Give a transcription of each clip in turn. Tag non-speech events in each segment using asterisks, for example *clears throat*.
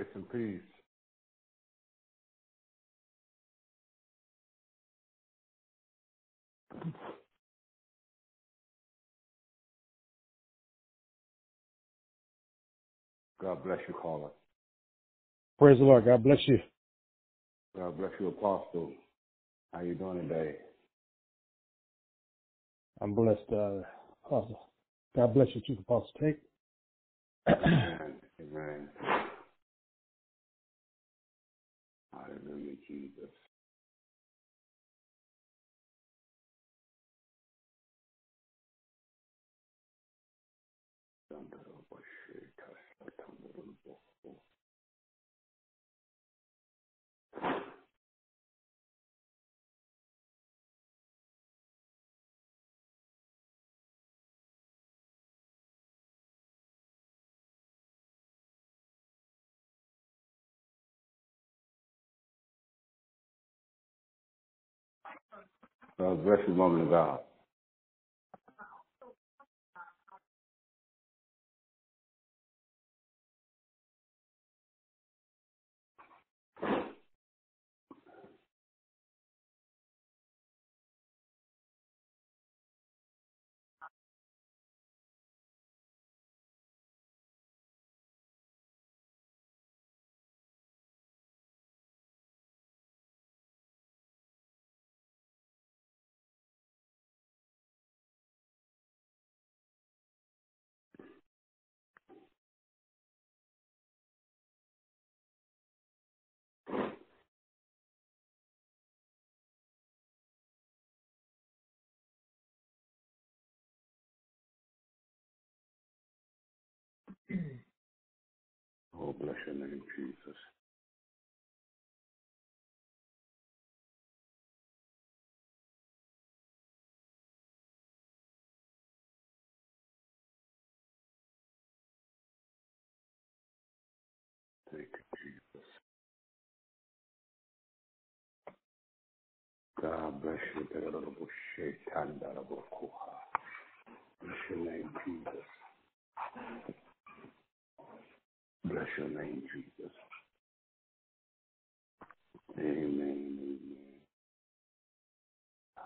Grace and peace. God bless you, caller. Praise the Lord. God bless you. God bless you, Apostle. How you doing today? I'm blessed, uh, Apostle. God bless you, Chief Apostle Tate. *clears throat* Amen. Amen. Jesus. God bless you, woman of God. Oh, bless your name, Jesus. Thank you, Jesus. God bless you. Bless your name, Jesus. Bless your name, Jesus. Amen. Amen.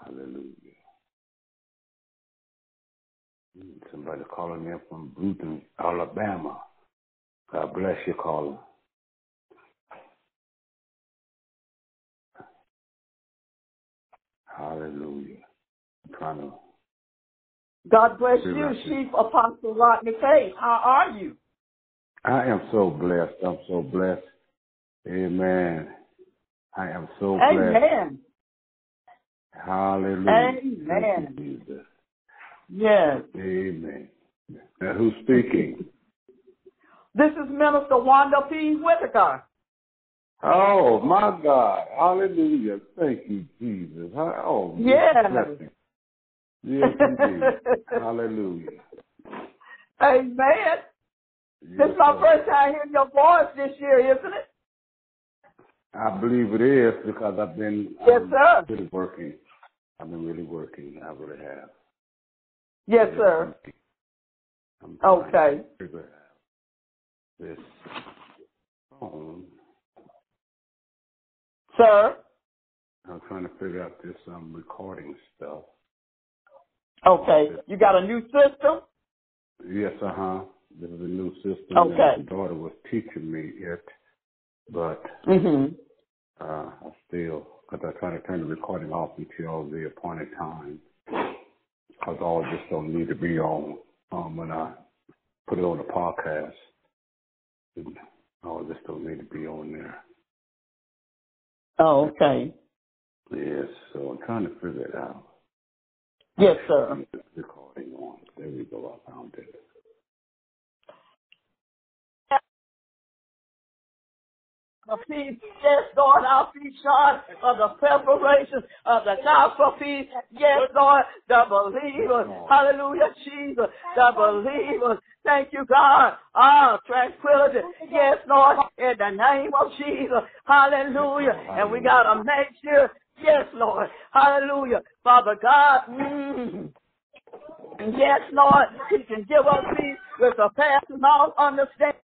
Hallelujah. Somebody calling in from Brewton, Alabama. God bless you, caller. Hallelujah. I'm trying to. God bless you. Chief Apostle Rodney Faith. How are you? I am so blessed. I'm so blessed. Amen. I am so blessed. Amen. Hallelujah. Amen. You, Jesus. Yes. Amen. Now, who's speaking? This is Minister Wanda P. Whitaker. Oh, my God. Hallelujah. Thank you, Jesus. Oh, Yes. blessing. Yes, indeed. *laughs* Hallelujah. Amen. Yes, This is my first time hearing your voice this year, isn't it? I believe it is because I've been Yes, um, sir. really working. I've been really working. I really have. Yes, sir. I'm Okay. to figure out this phone. Sir. I'm trying to figure out this um recording stuff. Okay. You got a new system? Yes, uh huh. This is a new system. Okay. And my daughter was teaching me it, but Mm-hmm. uh, I still, because I'm trying to turn the recording off until the appointed time, because all this don't need to be on um, when I put it on the podcast. And all this don't need to be on there. Oh, okay. Yes, so I'm trying to figure it out. Yes, sir. Recording on. There we go. I found it. The peace, yes, Lord, our feet shod of the preparation of the gospel peace, yes, Lord, the believers, hallelujah, Jesus, the believers, thank you, God, ah, tranquility, yes, Lord, in the name of Jesus, hallelujah, and we got to make sure, yes, Lord, hallelujah, Father God, mm, yes, Lord, He can give us peace with the passing all understanding.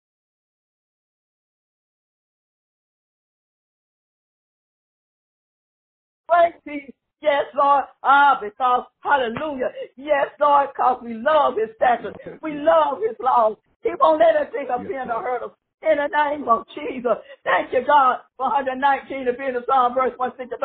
Great peace. Yes, Lord. Ah, because, hallelujah. Yes, Lord, because we love his statutes. We love his laws. He won't let us take a pin or hurt us in the name of Jesus. Thank you, God, for 119 to be in the Psalm verse 165.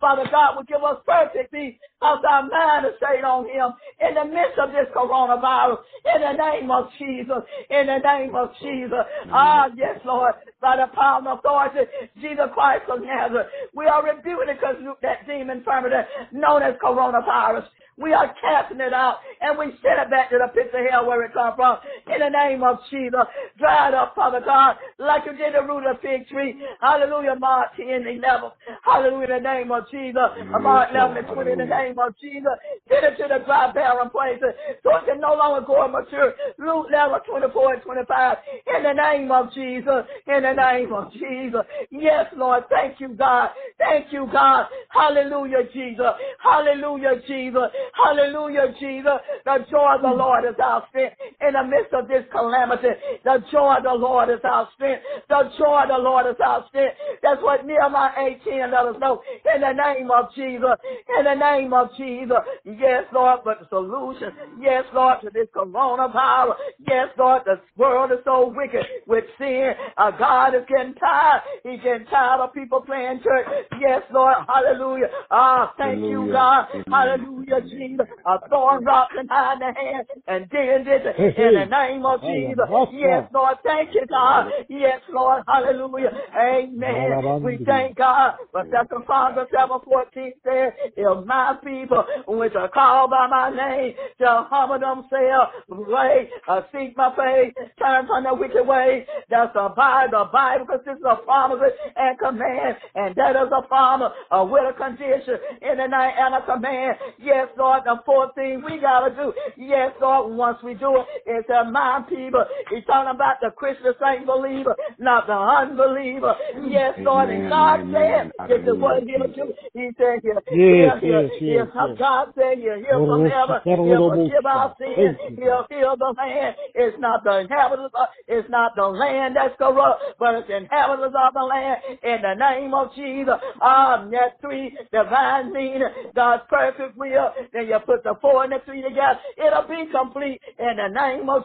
Father God will give us perfect peace as our mind is stayed on him in the midst of this coronavirus. In the name of Jesus. In the name of Jesus. Ah, yes, Lord. By the power and authority, Jesus Christ of Nazareth. We are rebuking because that demon infirmity known as coronavirus. We are casting it out and we send it back to the pits of hell where it come from. In the name of Jesus. Dry it up, Father God, like you did the root of the fig tree. Hallelujah, Mark 10 11. Hallelujah, in the name of Jesus. Mark 11 and 20 in the name of Jesus. Send it to the dry, barren places so it can no longer go and mature. Luke 11, 24 and 25. In the name of Jesus. In the name of Jesus. Yes, Lord. Thank you, God. Thank you, God. Hallelujah, Jesus. Hallelujah, Jesus. Hallelujah, Jesus. The joy of the Lord is our strength in the midst of this calamity. The joy of the Lord is our strength. The joy of the Lord is our strength. That's what Nehemiah 18 let us know. In the name of Jesus. In the name of Jesus. Yes, Lord, but the solution. Yes, Lord, to this coronavirus. Yes, Lord, the world is so wicked with sin. Uh, God is getting tired. He's getting tired of people playing church. Yes, Lord. Hallelujah. Ah, thank Hallelujah. you, God. Hallelujah, Jesus. A thorn rock in the hand and then this in the name of Jesus. Yes, Lord. Thank you, God. Yes, Lord. Hallelujah. Amen. We thank God. But that's Second Father 714 says, if my people which are called by my name shall humble themselves, pray, uh, seek my face, turn from their wicked ways. That's the Bible. The Bible consists of promises and commands, and that is a promise uh, with a condition in the night and a command. Yes, Lord, the fourth thing we gotta do. Yes, Lord, once we do it, it's to mind people. He's talking about the Christian saint believer, not the unbeliever. Yes, Lord, and God said, this is what he'll do. He said, he'll, yes, he'll, yes, yes, yes. God said, he'll heal from heaven, he'll forgive our sins, he'll heal the land. It's not the inhabitants, it's not the land that's corrupt, but it's inhabitants of the land in the name of Jesus. Um, that three divine meaning, God's perfect will, then you put the four and the three together, it'll be complete in the name of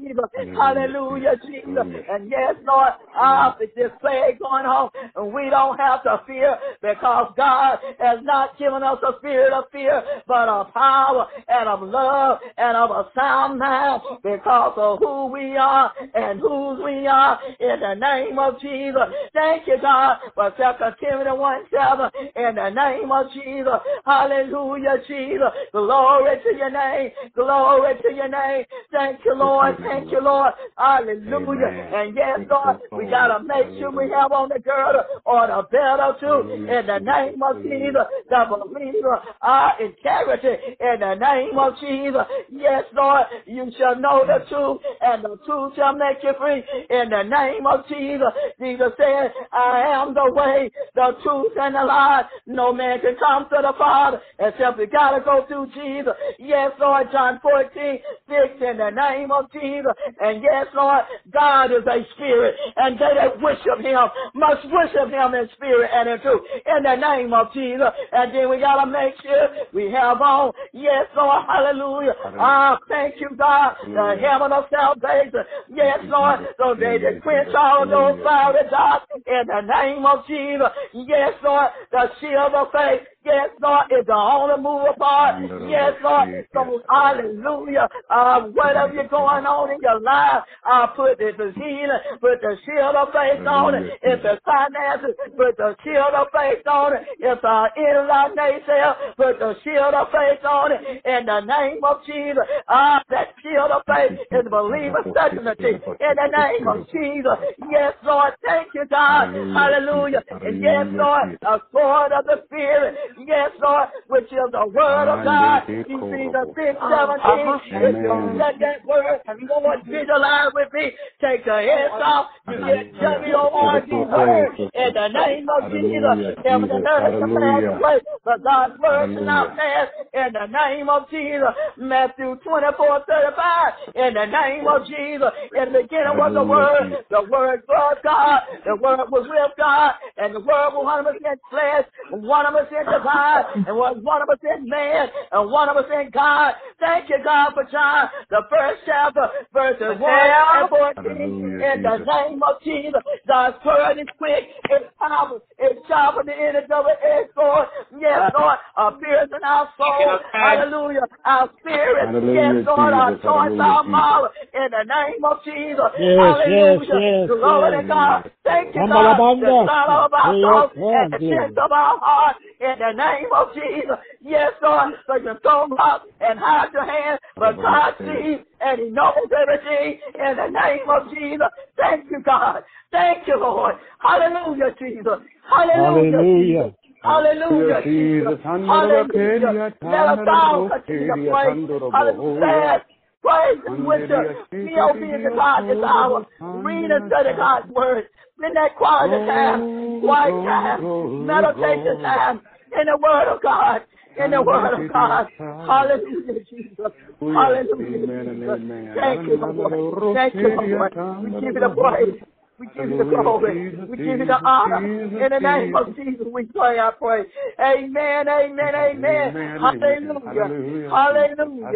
Jesus. Hallelujah, Jesus. And yes, Lord, ah, this plague going on, and we don't have to fear because God has not given us a spirit of fear, but of power and of love and of a sound mind because of who we are and whose we are in the name of Jesus. Thank you, God, for 2 Timothy 1 7 in the name of Jesus. Hallelujah, Jesus. Glory to your name. Glory to your name. Thank you, Lord. Thank you, Lord. Hallelujah. Amen. And yes, Lord, we got to make sure we have on the girdle or the belt or two in the name of Jesus. The believer, our integrity in the name of Jesus. Yes, Lord, you shall know the truth and the truth shall make you free in the name of Jesus. Jesus said, I am the way, the truth, and the life. No man can come to the Father except we got to go through Jesus. Yes, Lord, John 14, 6 in the name of Jesus. Jesus. And yes, Lord, God is a spirit, and they that worship him must worship him in spirit and in truth. In the name of Jesus. And then we gotta make sure we have on, yes, Lord, hallelujah. Ah, thank you, God, the heaven of salvation. Yes, Lord, so they that quench all those fiery darts in the name of Jesus. Yes, Lord, the shield of faith. Yes, Lord, is the only move apart. Yes, Lord. So, hallelujah. Uh, whatever you're going on in your life, uh, put the healing, put the shield of faith on it. If the finances, put the shield of faith on it. If uh, in like nation, put the shield of faith on it. In the name of Jesus, uh, that shield of faith is believer's certainty. In the name of Jesus. Yes, Lord. Thank you, God. Hallelujah. And yes, Lord, a sword of the Spirit Yes, Lord, which is the word of God. Ephesians 6, 17. If you let that word, Lord, visualize with me. Take the head off. You get W-O-R-D oh, word in the name of Jesus. Heaven and earth can pass away, but God's word shall not pass in the name of Jesus. Matthew 24, 35. In the name of Jesus. In the beginning was the word. The word was God. The word was with God. And the word was 100% flesh, 100% divine, and was one of us in man, and one of us in God. Thank you, God, for John, the first chapter, verses 1 and 14. In the name of Jesus, God's word is quick, it's powerful, it's sharper than any double-edged sword. Yes, ah. Lord, appears in our soul. Hallelujah. Our spirit. Hallelujah, yes, Lord, our Jesus. joints, Hallelujah, our Jesus. In the name of Jesus. Yes, Hallelujah. yes, yes, Glory yes. to God. Thank you, God. The sound of our Yes, and the glory. of our heart. In the name of Jesus. Yes, Lord. So you them up and hide your hand. But God sees and He knows everything. In the name of Jesus. Thank you, God. Thank you, Lord. Hallelujah, Jesus. Hallelujah. Hallelujah. Jesus. Hallelujah, Jesus. Jesus. Hallelujah. Let us all continue to pray. Hallelujah. Praise and worship. Be obedient to God this hour. Read and study God's word. In that quiet time, quiet time, meditation time, in the word of God. In the word of God. Hallelujah, Jesus. Hallelujah, Jesus. Thank you, Lord. Thank you, Lord. We give you the praise. We give you the glory. We give you the honor. In the name of Jesus, we pray, I pray. Amen, amen, amen. Hallelujah. Hallelujah.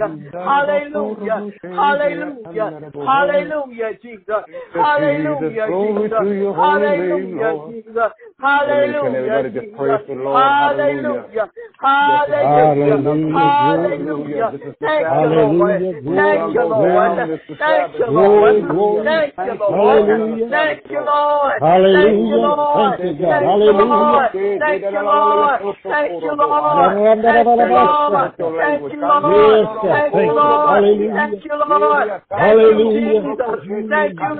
Hallelujah. Hallelujah. Hallelujah, Jesus. Hallelujah, Jesus. to your holy name, Hallelujah, Jesus. Hallelujah, Jesus. praise the Lord? Hallelujah. Hallelujah. Hallelujah. Hallelujah. This is the Thank you, Lord. Thank you, Lord. glory. This is the Thank you, Lord. Thank you, Lord. Thank you, Lord. Hallelujah. Thank you, Lord. Thank you, God. Thank you, Hallelujah. Lord. Thank you, Lord. Thank you, Lord. Thank you, Lord. Thank you, Lord. Thank you. Lord. Thank you, Lord. Hallelujah. Thank you, Jesus. Thank you,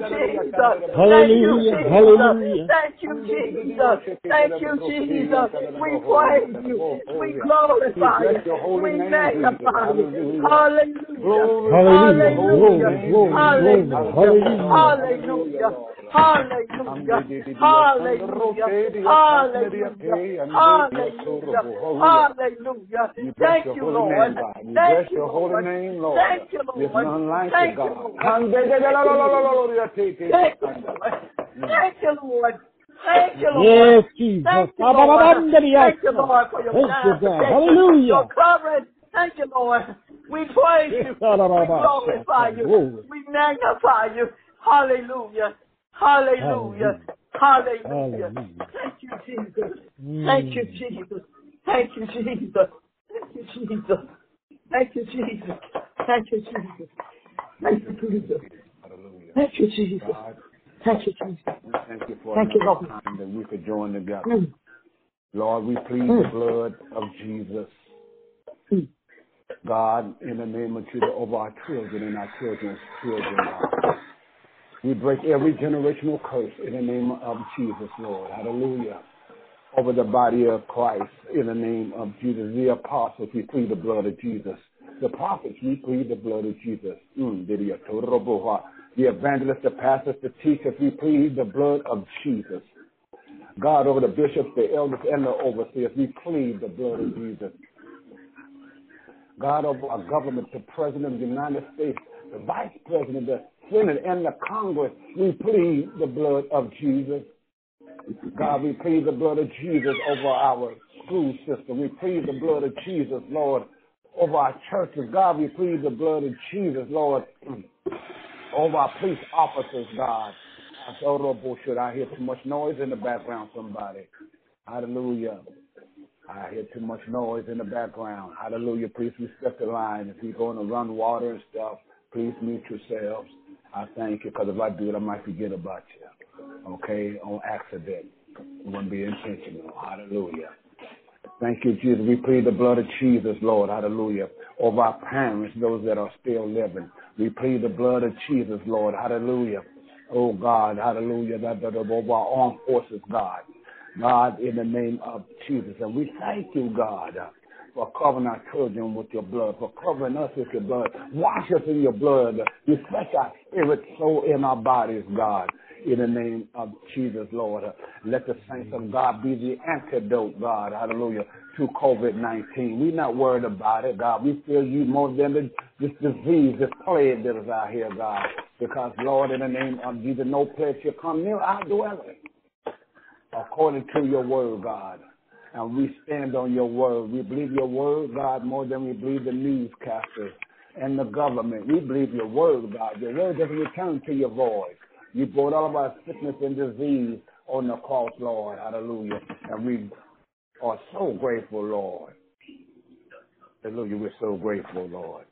Hallelujah. Jesus. Hallelujah. Thank you, Jesus. Thank you, Jesus. We praise you. We glorify you. We magnify you. Hallelujah. Hallelujah. Hallelujah. Hallelujah. Hallelujah. Hallelujah. Hallelujah. Hallelujah. Hallelujah. Hallelujah. Hallelujah. You bless Thank you, Lord. You Thank you, Lord. name, Lord. Thank you, There's Lord. none like Thank you, God. Lord. Thank you, Lord. Thank you, Lord. Thank you, Lord. Yes, Jesus. Thank you, Lord. Thank you, Lord, for your Thank you, God. Hallelujah. your covering. Thank you, Lord. We praise you. We glorify you. We magnify you. Hallelujah. Hallelujah. Hallelujah. Hallelujah. Thank you, Jesus. Mm. Thank you, Jesus. Thank you, Jesus. Thank you, Jesus. Thank you, Jesus. Thank you, Jesus. Thank you, Jesus. Thank you, Jesus. Thank you, Jesus. thank you for Thank you, Lord. time that we could join together. Mm. Lord, we plead Mm. the blood of Jesus. Mm. God, in the name of Jesus, over our children and our children's children. We break every generational curse in the name of Jesus, Lord. Hallelujah. Over the body of Christ, in the name of Jesus. The apostles, we plead the blood of Jesus. The prophets, we plead the blood of Jesus. Mm, The evangelists, the pastors, the teachers, we plead the blood of Jesus. God, over the bishops, the elders, and the overseers, we plead the blood of Jesus. God, over our government, the President of the United States, the Vice President, of the Senate, and the Congress, we plead the blood of Jesus. God, we plead the blood of Jesus over our school system. We plead the blood of Jesus, Lord, over our churches. God, we plead the blood of Jesus, Lord, over our police officers, God. I said, oh, bullshit. I hear too much noise in the background, somebody. Hallelujah. I hear too much noise in the background. Hallelujah. Please respect the line. If you're going to run water and stuff, please mute yourselves. I thank you because if I do it, I might forget about you. Okay? On accident. It wouldn't be intentional. Hallelujah. Thank you, Jesus. We plead the blood of Jesus, Lord. Hallelujah. Over our parents, those that are still living. We plead the blood of Jesus, Lord. Hallelujah. Oh God, hallelujah. That, over our armed forces, God. God, in the name of Jesus. And we thank you, God, for covering our children with your blood, for covering us with your blood. Wash us in your blood. Refresh our spirit, soul, and our bodies, God. In the name of Jesus, Lord. Let the saints of God be the antidote, God. Hallelujah. To COVID 19. We're not worried about it, God. We feel you more than the, this disease, this plague that is out here, God. Because, Lord, in the name of Jesus, no plague shall come near our dwelling. According to your word, God and we stand on your word. We believe your word, God, more than we believe the newscasters and the government. We believe your word, God. Your word doesn't return to your voice. You brought all of our sickness and disease on the cross, Lord. Hallelujah. And we are so grateful, Lord. Hallelujah. We're so grateful, Lord.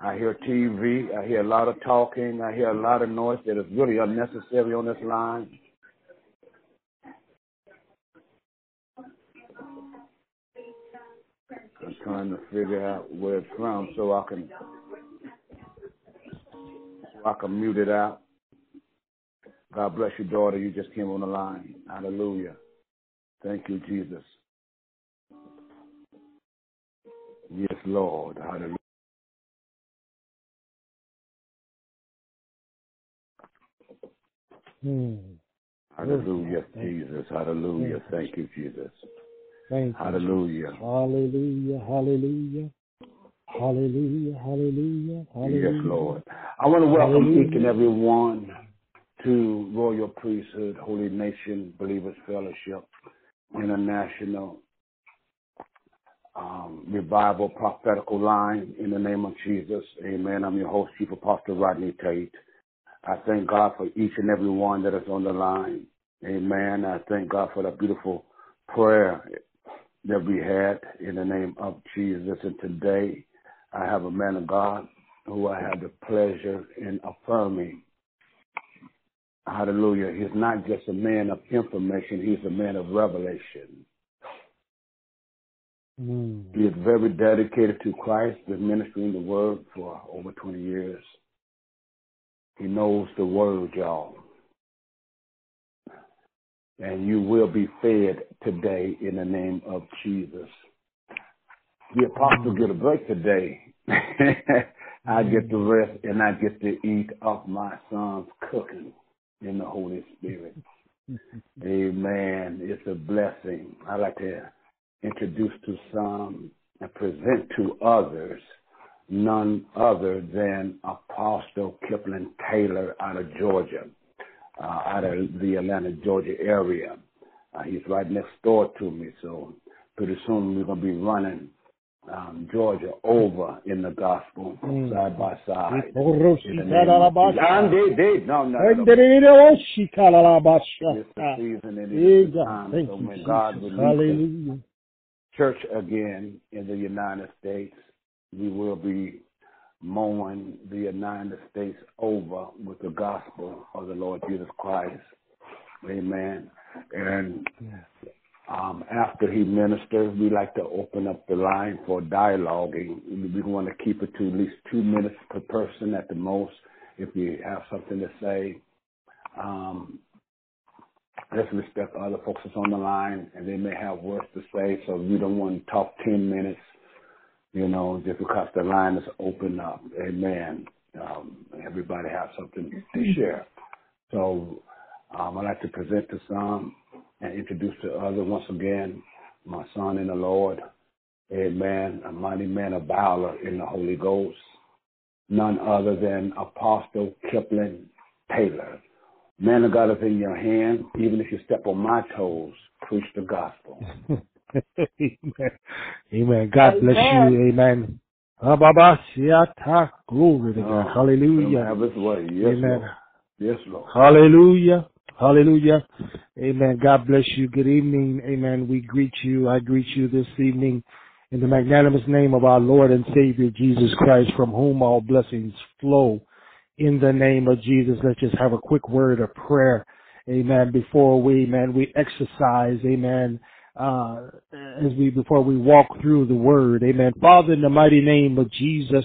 I hear TV. I hear a lot of talking. I hear a lot of noise that is really unnecessary on this line. I'm trying to figure out where it's from so I can so I can mute it out. God bless your daughter. You just came on the line. Hallelujah. Thank you, Jesus. Yes, Lord. Hallelujah. Hmm. Hallelujah, Jesus. Hallelujah. Thank you, Jesus. Thank you. Hallelujah. Hallelujah. Hallelujah. Hallelujah. Hallelujah. Hallelujah. Yes, Lord. I want to welcome Hallelujah. each and every one to Royal Priesthood, Holy Nation, Believers Fellowship, International um, Revival Prophetical Line in the name of Jesus. Amen. I'm your host, Chief Apostle Rodney Tate. I thank God for each and every one that is on the line. Amen. I thank God for that beautiful prayer that we had in the name of Jesus. And today I have a man of God who I had the pleasure in affirming. Hallelujah. He's not just a man of information, he's a man of revelation. Hmm. He is very dedicated to Christ, been ministering the word for over 20 years. He knows the word, y'all. And you will be fed today in the name of Jesus. The apostle get a break today. *laughs* I get to rest and I get to eat off my son's cooking in the Holy Spirit. *laughs* Amen. It's a blessing. I like to introduce to some and present to others none other than Apostle Kipling Taylor out of Georgia, uh, out of the Atlanta, Georgia area. Uh, he's right next door to me, so pretty soon we're going to be running um, Georgia over in the gospel Mm. side by side. Oroshi In the name. And they did. No, no, no. no. Endereroshi kalalabasha. It's the season and it's the time. So when God Jesus. releases Hallelujah. church again in the United States, we will be mowing the United States over with the gospel of the Lord Jesus Christ. Amen. And um, after he ministers, we like to open up the line for dialoguing. We want to keep it to at least two minutes per person at the most. If you have something to say, um, let's respect other folks that's on the line, and they may have words to say. So we don't want to talk ten minutes, you know, just because the line is open up. Amen. Um, everybody has something to share. So um, I'd like to present to some and introduce to others once again my son in the Lord. Amen. A mighty man of valor in the Holy Ghost. None other than Apostle Kipling Taylor. Man of God is in your hand. Even if you step on my toes, preach the gospel. *laughs* Amen. Amen. God bless you. Amen. Ababasiata. Glory to God. Oh, Hallelujah. Have his way. Yes, Amen. Lord. Yes, Lord. Hallelujah. Hallelujah. Amen. God bless you. Good evening. Amen. We greet you. I greet you this evening in the magnanimous name of our Lord and Savior Jesus Christ, from whom all blessings flow. In the name of Jesus, let's just have a quick word of prayer. Amen. Before we, amen, we exercise, amen, uh, as we, before we walk through the word. Amen. Father, in the mighty name of Jesus,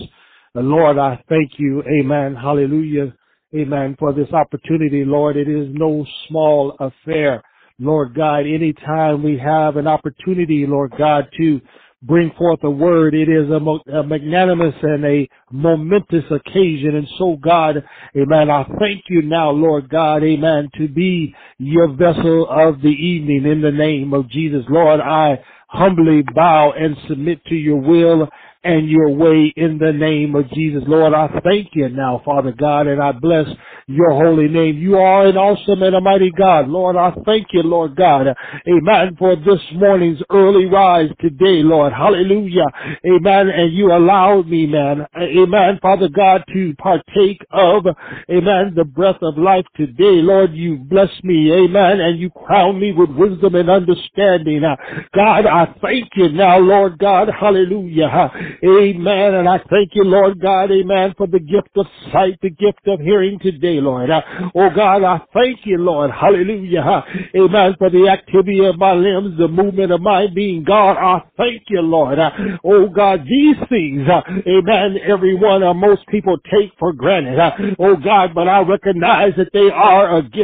the Lord, I thank you. Amen. Hallelujah amen, for this opportunity, Lord. It is no small affair, Lord God. Anytime we have an opportunity, Lord God, to bring forth a word. It is a, a, magnanimous and a momentous occasion. And so God, amen, I thank you now, Lord God, amen, to be your vessel of the evening in the name of Jesus. Lord, I humbly bow and submit to your will and your way in the name of Jesus. Lord, I thank you now, Father God, and I bless your holy name. You are an awesome and a mighty God. Lord, I thank you, Lord God. Amen. For this morning's early rise today, Lord. Hallelujah. Amen. And you allowed me, man. Amen. Father God, to partake of, amen, the breath of life today. Lord, you bless me. Amen. And you crown me with wisdom and understanding. God, I thank you now, Lord God. Hallelujah. Amen. And I thank you, Lord God. Amen. For the gift of sight, the gift of hearing today Lord. Uh, oh God, I thank you, Lord. Hallelujah. Amen. For the activity of my limbs, the movement of my being. God, I thank you, Lord. Uh, oh God, these things, uh, amen, everyone or most people take for granted. Oh God, but I recognize that they are a gift.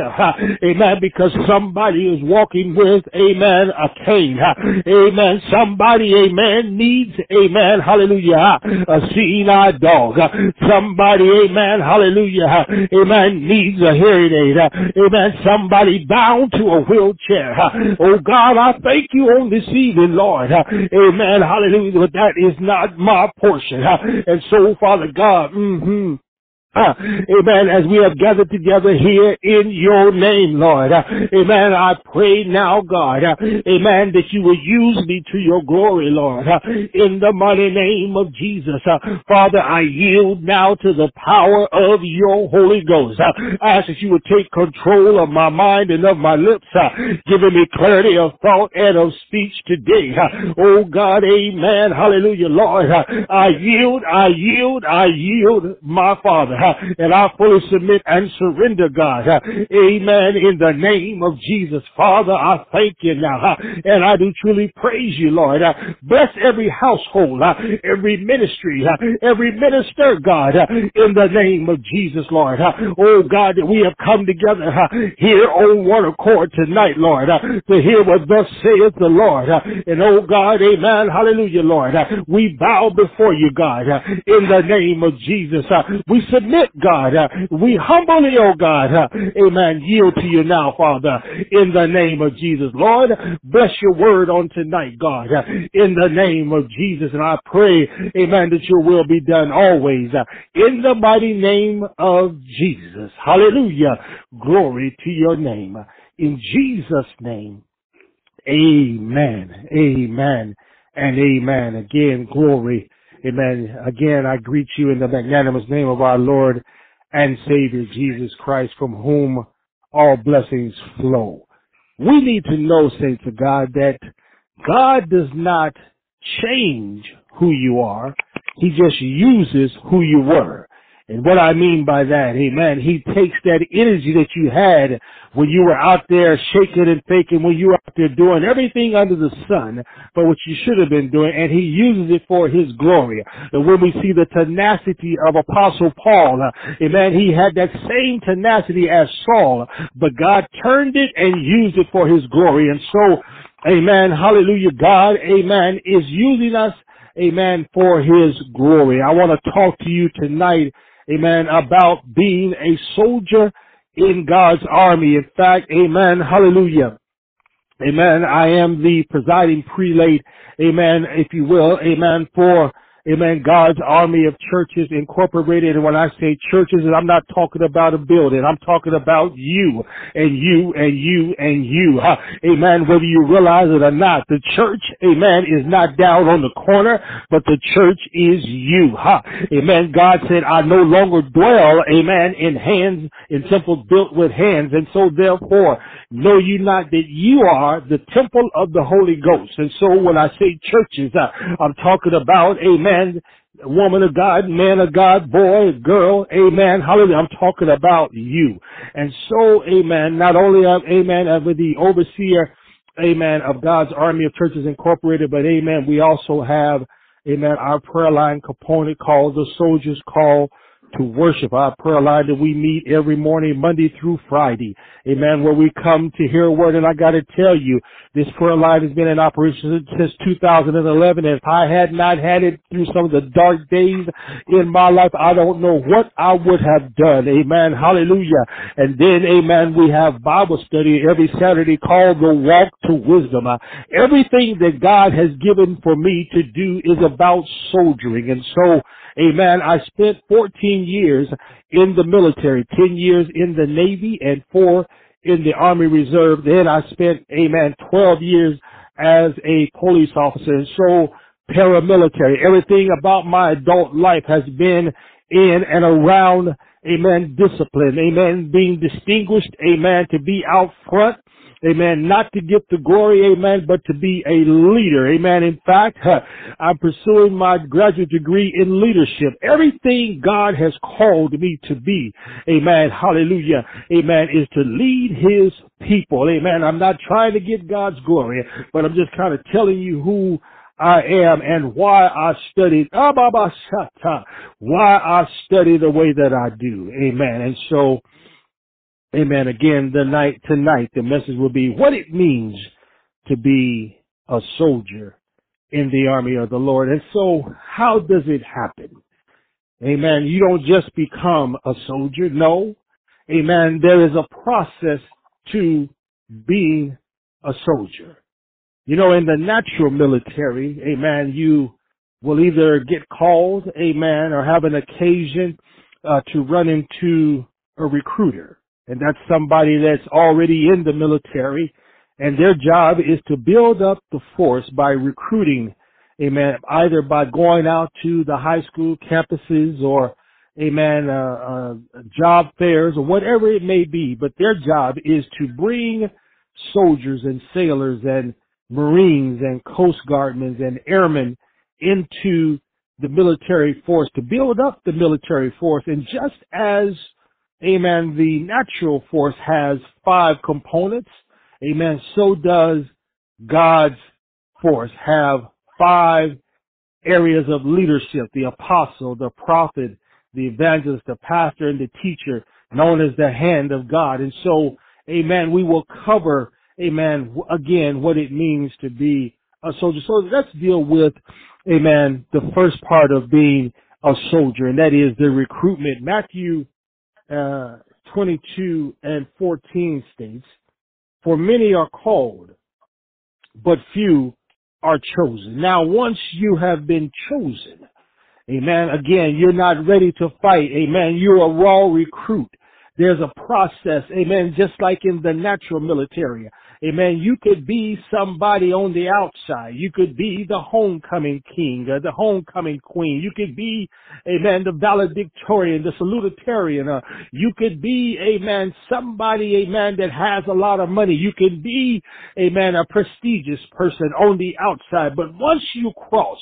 Amen. Because somebody is walking with, amen, a cane. Amen. Somebody, amen, needs, amen, hallelujah, a seeing eye dog. Somebody, amen, hallelujah, amen, needs a hearing aid. Amen. Somebody bound to a wheelchair. Oh God, I thank you on this evening, Lord. Amen. Hallelujah. But that is not my portion. And so, Father God, mm-hmm. *laughs* Amen. As we have gathered together here in your name, Lord. Amen. I pray now, God. Amen. That you will use me to your glory, Lord. In the mighty name of Jesus. Father, I yield now to the power of your Holy Ghost. I ask that you would take control of my mind and of my lips, giving me clarity of thought and of speech today. oh God, amen. Hallelujah, Lord. I yield, I yield, I yield, my Father. *laughs* and I fully submit and surrender, God. amen. In the name of Jesus. Father, I thank you now. and I do truly praise you, Lord. bless every household, every ministry, every minister, God, in the name of Jesus, Lord. oh, God, that we have come together here on one accord tonight, Lord, to hear what thus saith the Lord. and oh, God, amen. Hallelujah, Lord. we bow before you, God, in the name of Jesus. we submit submit, God. Uh, we humbly, oh God, uh, amen, yield to you now, Father, in the name of Jesus. Lord, bless your word on tonight, God, uh, in the name of Jesus. And I pray, amen, that your will be done always in the mighty name of Jesus. Hallelujah. Glory to your name. In Jesus' name. Amen. Amen. And amen. Again, glory Amen. Again, I greet you in the magnanimous name of our Lord and Savior Jesus Christ, from whom all blessings flow. We need to know, saints of God, that God does not change who you are. He just uses who you were. And what I mean by that, amen, he takes that energy that you had when you were out there shaking and faking, when you were out there doing everything under the sun but what you should have been doing, and he uses it for his glory. And when we see the tenacity of Apostle Paul, uh, amen, he had that same tenacity as Saul, but God turned it and used it for his glory. And so, amen, hallelujah, God, amen, is using us amen, for his glory. I want to talk to you tonight amen, about being a soldier in God's army. In fact, amen, hallelujah. Amen. I am the presiding prelate, amen, if you will, amen, for Amen. God's army of churches incorporated. And when I say churches, I'm not talking about a building. I'm talking about you and you and you and you. Huh? Amen. Whether you realize it or not, the church, amen, is not down on the corner, but the church is you. Amen. God said, I no longer dwell, amen, in hands, in temples built with hands. And so therefore, know you not that you are the temple of the Holy Ghost. And so when I say churches, uh, I'm talking about, amen, man, woman of God, man of God, boy, girl, amen, hallelujah. I'm talking about you. And so, amen, not only, amen, of the overseer, amen, of God's Army of Churches Incorporated, but amen, we also have, amen, our prayer line component called the Soldiers Call to worship. Our prayer line that we meet every morning, Monday through Friday. Amen. Where we come to hear a word. And I got to tell you, this prayer line has been in operation since 2011. And if I had not had it through some of the dark days in my life, I don't know what I would have done. Amen. Hallelujah. And then, amen, we have Bible study every Saturday called the Walk to Wisdom. Uh, everything that God has given for me to do is about soldiering. And so, Amen. I spent 14 years in the military, 10 years in the Navy and four in the Army Reserve. Then I spent, amen, 12 years as a police officer. And so paramilitary. Everything about my adult life has been in and around, amen, discipline, amen, being distinguished, amen, to be out front, Amen. Not to get the glory, amen, but to be a leader. Amen. In fact, *laughs* I'm pursuing my graduate degree in leadership. Everything God has called me to be, amen, hallelujah, amen, is to lead his people. Amen. I'm not trying to get God's glory, but I'm just kind of telling you who I am and why I studied, ah, why I study the way that I do. Amen. And so, Amen. Again, the night tonight, the message will be what it means to be a soldier in the army of the Lord. And so, how does it happen? Amen. You don't just become a soldier. No. Amen. There is a process to being a soldier. You know, in the natural military, amen, you will either get called, amen, or have an occasion uh, to run into a recruiter and that's somebody that's already in the military, and their job is to build up the force by recruiting, amen, either by going out to the high school campuses or, amen, uh, uh, job fairs or whatever it may be, but their job is to bring soldiers and sailors and Marines and Coast Guardmen and airmen into the military force to build up the military force. And just as Amen. The natural force has five components. Amen. So does God's force have five areas of leadership. The apostle, the prophet, the evangelist, the pastor, and the teacher, known as the hand of God. And so, amen, we will cover, amen, again, what it means to be a soldier. So let's deal with, amen, the first part of being a soldier, and that is the recruitment. Matthew uh, 22 and 14 states, For many are called, but few are chosen. Now, once you have been chosen, amen, again, you're not ready to fight, amen, you're a raw recruit. There's a process, amen, just like in the natural military. Amen. You could be somebody on the outside. You could be the homecoming king, or the homecoming queen. You could be, amen, the valedictorian, the salutatorian. Uh, you could be, amen, somebody, amen, that has a lot of money. You could be, amen, a prestigious person on the outside. But once you cross,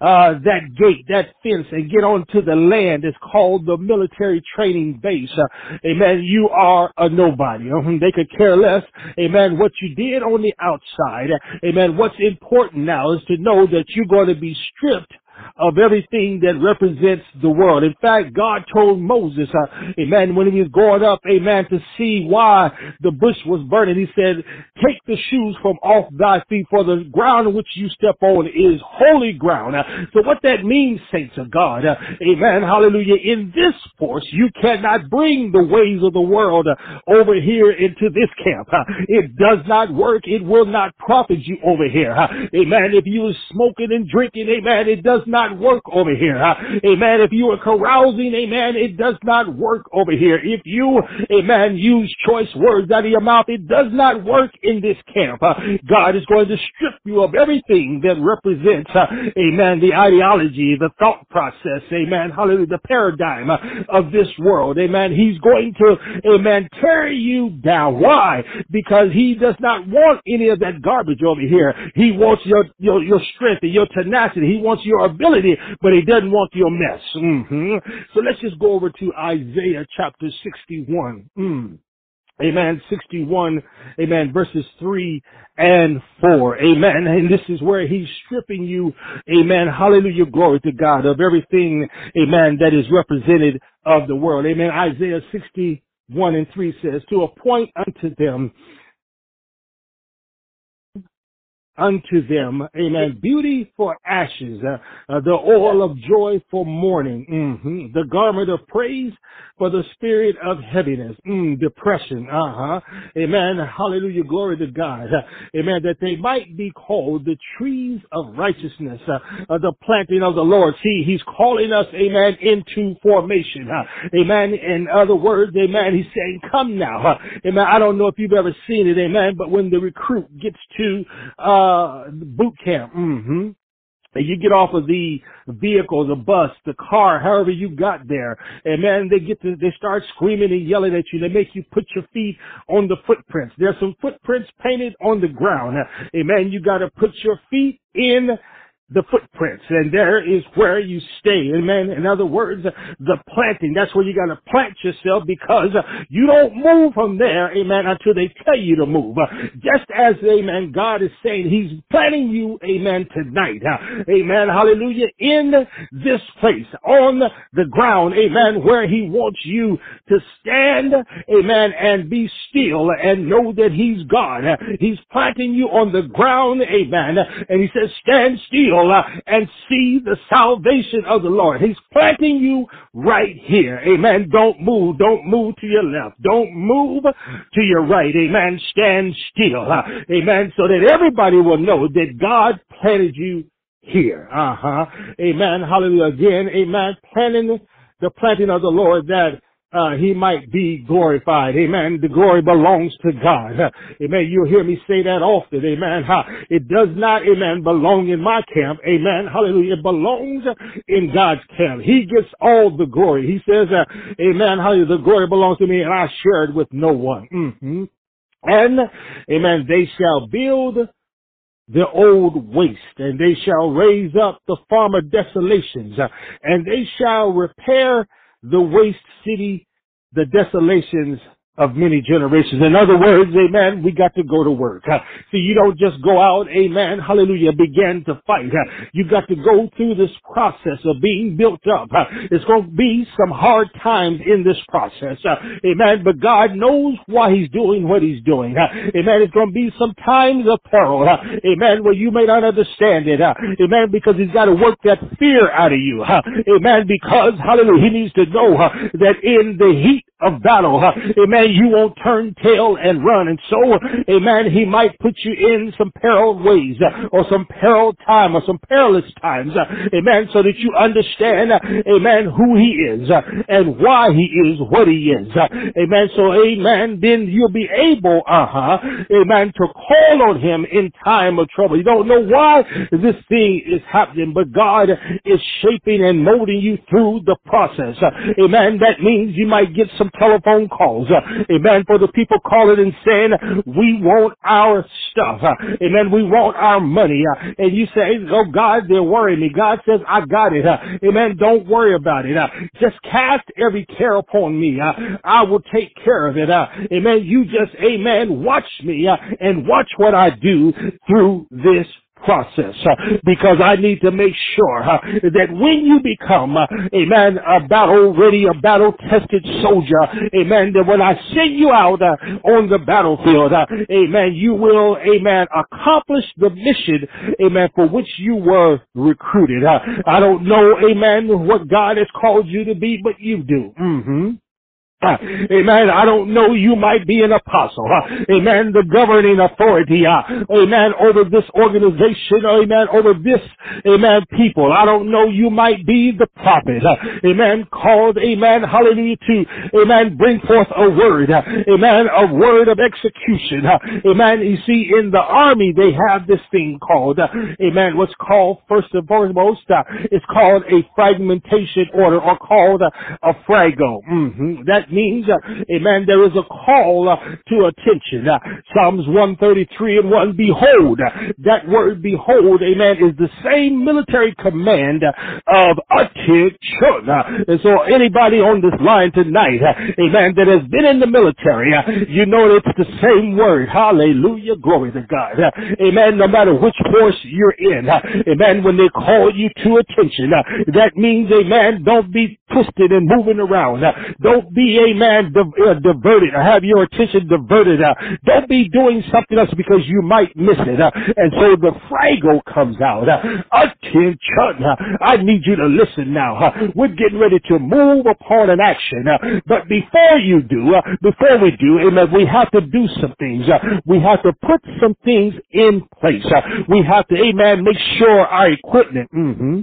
uh, that gate, that fence, and get onto the land that's called the military training base. Uh, amen. You are a nobody. Uh, they could care less. Amen. What you did on the outside. Amen. What's important now is to know that you're going to be stripped of everything that represents the world. In fact, God told Moses, uh, amen, when he was going up, amen, to see why the bush was burning, he said, take the shoes from off thy feet for the ground which you step on is holy ground. Uh, so what that means, saints of God, uh, amen, hallelujah, in this force, you cannot bring the ways of the world uh, over here into this camp. Uh, it does not work. It will not profit you over here. Uh, amen. If you are smoking and drinking, amen, it does not work over here. Amen. If you are carousing, amen, it does not work over here. If you, amen, use choice words out of your mouth, it does not work in this camp. God is going to strip you of everything that represents, amen, the ideology, the thought process, amen, hallelujah, the paradigm of this world, amen. He's going to, amen, tear you down. Why? Because he does not want any of that garbage over here. He wants your, your, your strength and your tenacity. He wants your but he doesn't want your mess. Mm-hmm. So let's just go over to Isaiah chapter 61. Mm. Amen. 61, amen, verses 3 and 4. Amen. And this is where he's stripping you, amen, hallelujah, glory to God, of everything, amen, that is represented of the world. Amen. Isaiah 61 and 3 says, to appoint unto them unto them, amen, beauty for ashes, uh, uh, the oil of joy for mourning, mm-hmm. the garment of praise for the spirit of heaviness, mm, depression, uh-huh, amen, hallelujah, glory to God, uh, amen, that they might be called the trees of righteousness, uh, uh, the planting of the Lord. See, he's calling us, amen, into formation, uh, amen, in other words, amen, he's saying, come now, uh, amen, I don't know if you've ever seen it, amen, but when the recruit gets to, uh, boot camp, mm-hmm, you get off of the vehicle, the bus, the car, however you got there, and man, they get to, they start screaming and yelling at you. They make you put your feet on the footprints. There's some footprints painted on the ground. Amen. You got to put your feet in the footprints and there is where you stay. Amen. In other words, the planting, that's where you got to plant yourself because you don't move from there. Amen. Until they tell you to move. Just as, amen, God is saying he's planting you, amen, tonight. Amen. Hallelujah. In this place, on the ground, amen, where he wants you to stand, amen, and be still and know that he's God. He's planting you on the ground, amen. And he says, stand still and see the salvation of the Lord. He's planting you right here. Amen. Don't move. Don't move to your left. Don't move to your right. Amen. Stand still. Amen. So that everybody will know that God planted you here. Uh huh. Amen. Hallelujah. Again. Amen. Planting the planting of the Lord that uh, he might be glorified. Amen. The glory belongs to God. *laughs* Amen. You'll hear me say that often. Amen. It does not, amen, belong in my camp. Amen. Hallelujah. It belongs in God's camp. He gets all the glory. He says, uh, amen, hallelujah, the glory belongs to me and I share it with no one. Mm-hmm. And, amen, they shall build the old waste, and they shall raise up the former desolations, uh, and they shall repair the waste city, the desolations of many generations. In other words, amen, we got to go to work. See, you don't just go out, amen, hallelujah, begin to fight. You got to go through this process of being built up. It's going to be some hard times in this process. Amen, but God knows why he's doing what he's doing. Amen, it's going to be some times of peril. Amen, where you may not understand it. amen, because he's got to work that fear out of you. amen, because, hallelujah, he needs to know that in the heat of battle, *laughs* amen, you won't turn tail and run. And so, amen, he might put you in some peril ways uh, or some peril time or some perilous times. Uh, amen. So that you understand, uh, amen, who he is and why he is what he is. Amen. So, amen, then you'll be able, uh-huh, amen, to call on him in time of trouble. You don't know why this thing is happening, but God is shaping and molding you through the process. Amen. That means you might get some telephone calls. Uh, amen. For the people calling and saying, we want our stuff. Uh, amen. We want our money. Uh, and you say, oh God, they're worrying me. God says, I got it. Amen. Don't worry about it. Just cast every care upon me. I will take care of it. Amen. You just, amen, watch me and watch what I do through this process uh, because I need to make sure uh, that when you become, uh, amen, a battle ready, a battle tested soldier, amen, that when I send you out on the battlefield, amen, you will, amen, accomplish the mission, amen, for which you were recruited. I don't know, amen, what God has called you to be, but you do. Mm-hmm. Amen. I don't know. You might be an apostle. Amen. The governing authority. Amen. Over this organization. Amen. Over this. Amen. People. I don't know. You might be the prophet. Amen. Called. Amen. Hallelujah. To. Amen. Bring forth a word. Amen. A word of execution. Amen. You see, in the army, they have this thing called. amen. What's called first and foremost. it's called a fragmentation order or called a frago. Mm-hmm. That means, uh, amen, there is a call uh, to attention. Uh, Psalms 133 and 1, behold, uh, that word behold, amen, is the same military command uh, of attention. Uh, and so anybody on this line tonight, amen, that has been in the military, you know it's the same word. Hallelujah. Glory to God. Amen. No matter which force you're in, amen, when they call you to attention, that means, amen, don't be twisted and moving around. Don't be, amen, uh, diverted or have your attention diverted. Uh, don't be doing something else because you might miss it. Uh, and so the frago comes out. Uh, attention. I need you to listen now. We're getting ready to move upon an action. But before you do, before we do, amen, we have to do some things. We have to put some things in place. We have to, amen, make sure our equipment, mm-hmm,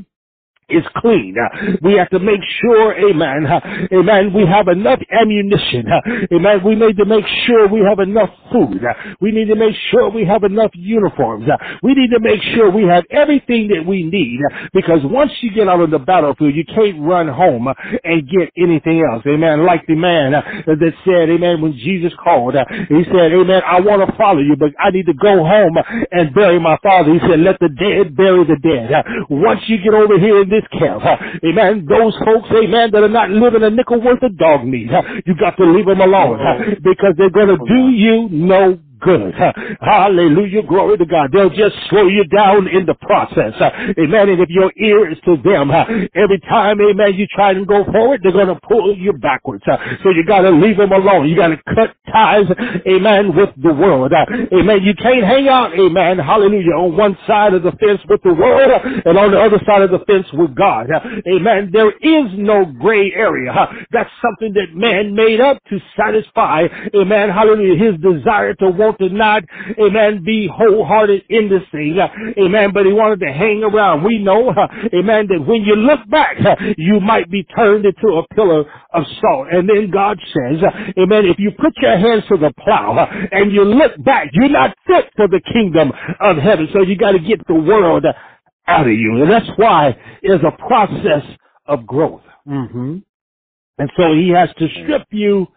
is clean. Uh, we have to make sure, amen, uh, amen, we have enough ammunition. Uh, amen. We need to make sure we have enough food. We need to make sure we have enough uniforms. We need to make sure we have everything that we need because once you get out on the battlefield, you can't run home and get anything else. Amen. Like the man that said, amen, when Jesus called, he said, amen, I want to follow you, but I need to go home and bury my father. He said, let the dead bury the dead. Once you get over here this camp. Amen. Those folks, amen, that are not living a nickel worth of dog meat. You got to leave them alone because they're going to do you no good. *laughs* Hallelujah. Glory to God. They'll just slow you down in the process. Uh, amen. And if your ear is to them, uh, every time, amen, you try to go forward, they're going to pull you backwards. Uh, so you got to leave them alone. You got to cut ties, amen, with the world. Amen. You can't hang out, amen, hallelujah, on one side of the fence with the world and on the other side of the fence with God. Amen. There is no gray area. That's something that man made up to satisfy, amen, hallelujah, his desire to want to not, amen, be wholehearted in this thing, amen, but he wanted to hang around. We know, uh, amen, that when you look back, uh, you might be turned into a pillar of salt. And then God says, uh, amen, if you put your hands to the plow and you look back, you're not fit for the kingdom of heaven. So you got to get the world out of you. And that's why there's a process of growth. Mm-hmm. And so he has to strip you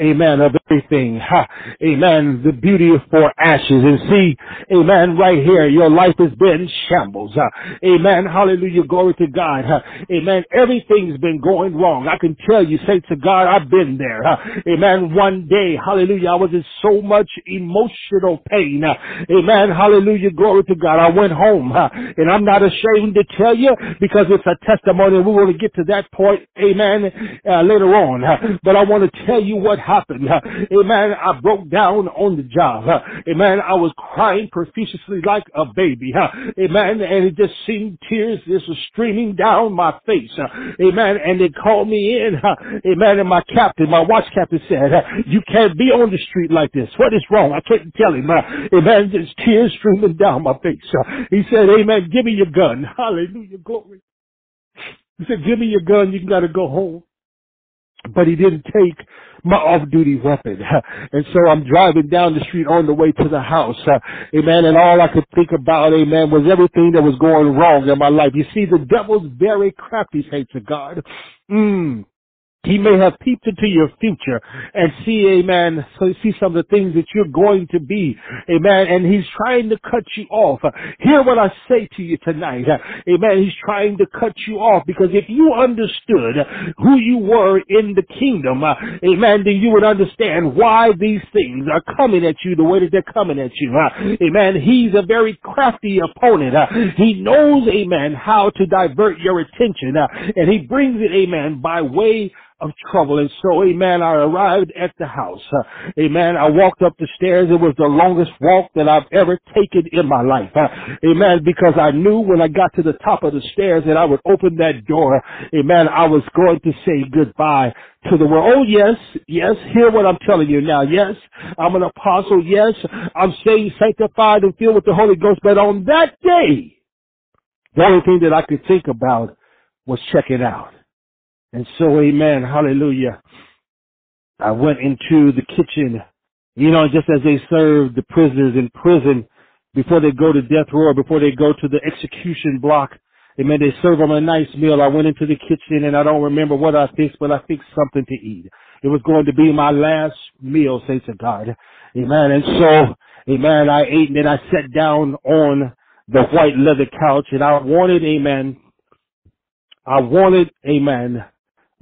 amen, of everything. Ha, amen. The beauty of for ashes. And see, amen, right here, your life has been shambles. Uh, amen. Hallelujah. Glory to God. Uh, amen. Everything's been going wrong. I can tell you, say to God, I've been there. Uh, amen. One day, hallelujah, I was in so much emotional pain. amen. Hallelujah. Glory to God. I went home and I'm not ashamed to tell you because it's a testimony. We want to get to that point. Amen. later on. but I want to tell you what happened. *laughs* Amen. I broke down on the job. *laughs* Amen. I was crying profusely like a baby. *laughs* Amen. And it just seemed tears just were streaming down my face. Amen. And they called me in. Amen. And my captain, my watch captain said, you can't be on the street like this. What is wrong? I couldn't tell him. Amen. Just tears streaming down my face. He said, Amen. Give me your gun. Hallelujah. Glory. He said, give me your gun. You got to go home. But he didn't take my off-duty weapon. *laughs* And so I'm driving down the street on the way to the house. Uh, amen. And all I could think about, amen, was everything that was going wrong in my life. You see, the devil's very crafty, saints of God. Mm. He may have peeped into your future and see, amen, so see some of the things that you're going to be, amen, and he's trying to cut you off. Hear what I say to you tonight, amen, he's trying to cut you off because if you understood who you were in the kingdom, amen, then you would understand why these things are coming at you the way that they're coming at you, amen. He's a very crafty opponent. He knows, amen, how to divert your attention, and he brings it, amen, by way of trouble. And so, amen, I arrived at the house. Uh, amen. I walked up the stairs. It was the longest walk that I've ever taken in my life. Uh, amen. Because I knew when I got to the top of the stairs that I would open that door. Amen. I was going to say goodbye to the world. Oh yes, yes, hear what I'm telling you now. Yes, I'm an apostle. Yes, I'm saved, sanctified, and filled with the Holy Ghost. But on that day, the only thing that I could think about was checking out. And so, amen, hallelujah. I went into the kitchen, you know, just as they serve the prisoners in prison before they go to death row, before they go to the execution block. Amen. They serve them a nice meal. I went into the kitchen and I don't remember what I fixed, but I fixed something to eat. it was going to be my last meal, say to God. Amen. And so, amen, I ate and then I sat down on the white leather couch and I wanted, amen, I wanted, amen,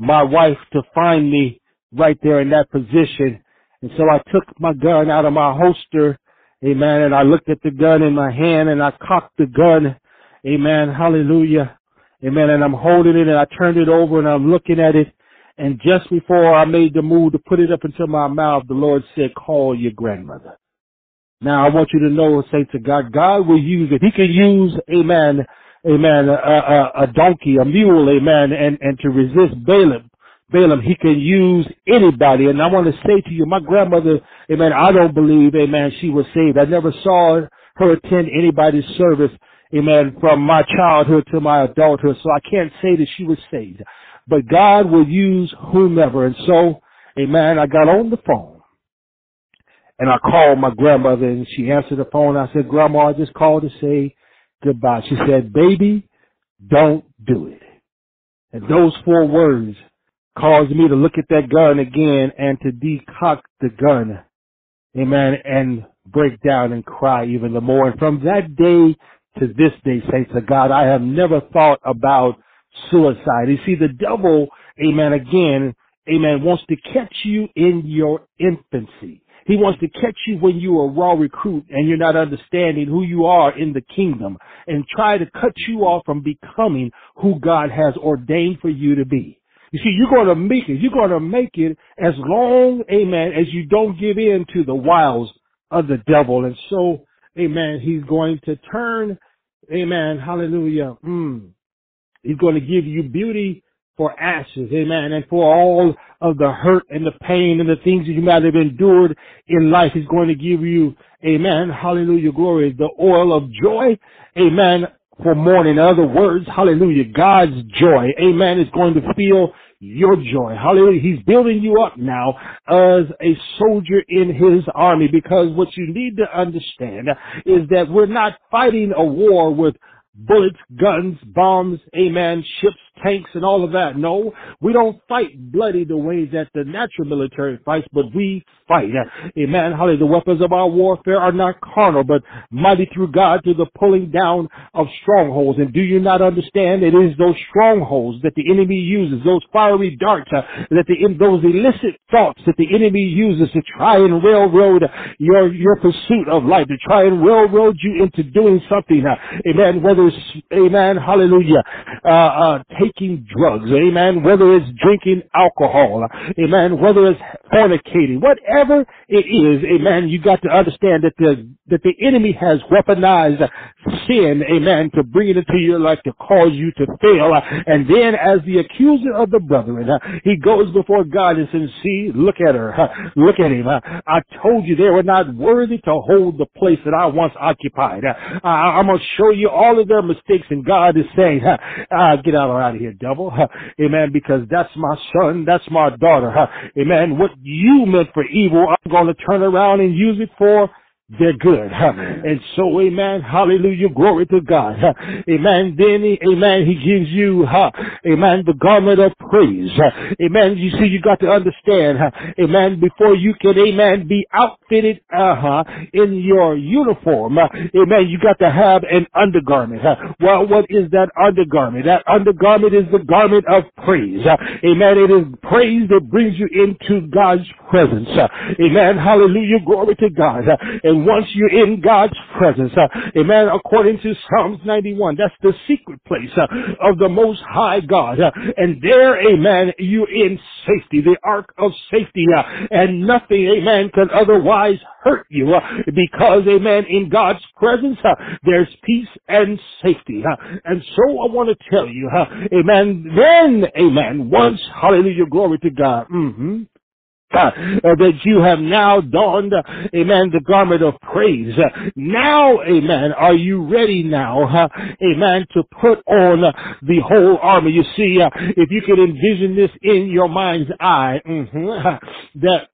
my wife to find me right there in that position. And so I took my gun out of my holster, amen, and I looked at the gun in my hand and I cocked the gun, amen, hallelujah, amen, and I'm holding it and I turned it over and I'm looking at it. And just before I made the move to put it up into my mouth, the Lord said, call your grandmother. Now I want you to know, and say to God, God will use it. He can use, amen, amen, a, a, a donkey, a mule, amen, and, and to resist Balaam. Balaam, he can use anybody. And I want to say to you, my grandmother, amen, I don't believe, amen, she was saved. I never saw her attend anybody's service, amen, from my childhood to my adulthood. So I can't say that she was saved. But God will use whomever. And so, amen, I got on the phone and I called my grandmother and she answered the phone. I said, Grandma, I just called to say goodbye. She said, baby, don't do it. And those four words caused me to look at that gun again and to decock the gun. Amen. And break down and cry even the more. And from that day to this day, saints of God, I have never thought about suicide. You see, the devil, amen, again, amen, wants to catch you in your infancy. He wants to catch you when you are a raw recruit and you're not understanding who you are in the kingdom and try to cut you off from becoming who God has ordained for you to be. You see, you're going to make it. You're going to make it as long, amen, as you don't give in to the wiles of the devil. And so, amen, he's going to turn, amen, hallelujah. Mm, he's going to give you beauty for ashes, amen, and for all of the hurt and the pain and the things that you might have endured in life. He's going to give you, amen, hallelujah, glory, the oil of joy, amen, for mourning. In other words, hallelujah, God's joy, amen, is going to feel your joy. Hallelujah. He's building you up now as a soldier in his army because what you need to understand is that we're not fighting a war with bullets, guns, bombs, amen, ships, tanks, and all of that. No, we don't fight bloody the way that the natural military fights, but we fight. Amen. Hallelujah. The weapons of our warfare are not carnal, but mighty through God to the pulling down of strongholds. And do you not understand? It is those strongholds that the enemy uses, those fiery darts, uh, that the those illicit thoughts that the enemy uses to try and railroad your your pursuit of life, to try and railroad you into doing something. Uh, amen. Whether it's amen, hallelujah, uh, uh, drugs, amen. Whether it's drinking alcohol, amen. Whether it's fornicating, whatever it is, amen. You got to understand that the that the enemy has weaponized sin, amen, to bring it into your life to cause you to fail. And then as the accuser of the brethren, he goes before God and says, see, look at her, look at him. I told you they were not worthy to hold the place that I once occupied. I'm going to show you all of their mistakes and God is saying, uh, get out, out of here, devil. *laughs* Amen. Because that's my son. That's my daughter. *laughs* Amen. What you meant for evil, I'm going to turn around and use it for they're good. And so, amen, hallelujah, glory to God. Amen. Then, amen, he gives you, amen, the garment of praise. Amen. You see, you got to understand, amen, before you can, amen, be outfitted, uh-huh, in your uniform, amen, you got to have an undergarment. Well, what is that undergarment? That undergarment is the garment of praise. Amen. It is praise that brings you into God's presence. Amen. Hallelujah, glory to God. And once you're in God's presence, uh, amen, according to Psalms 91, that's the secret place uh, of the Most High God. Uh, and there, amen, you're in safety, the ark of safety, uh, and nothing, amen, can otherwise hurt you uh, because, amen, in God's presence, uh, there's peace and safety. and so I want to tell you, amen, then, amen, once, hallelujah, glory to God. Mm-hmm uh, that you have now donned, amen, the garment of praise. Now, amen, are you ready now, amen, to put on the whole armor? You see, uh, if you could envision this in your mind's eye, mm-hmm, *laughs* that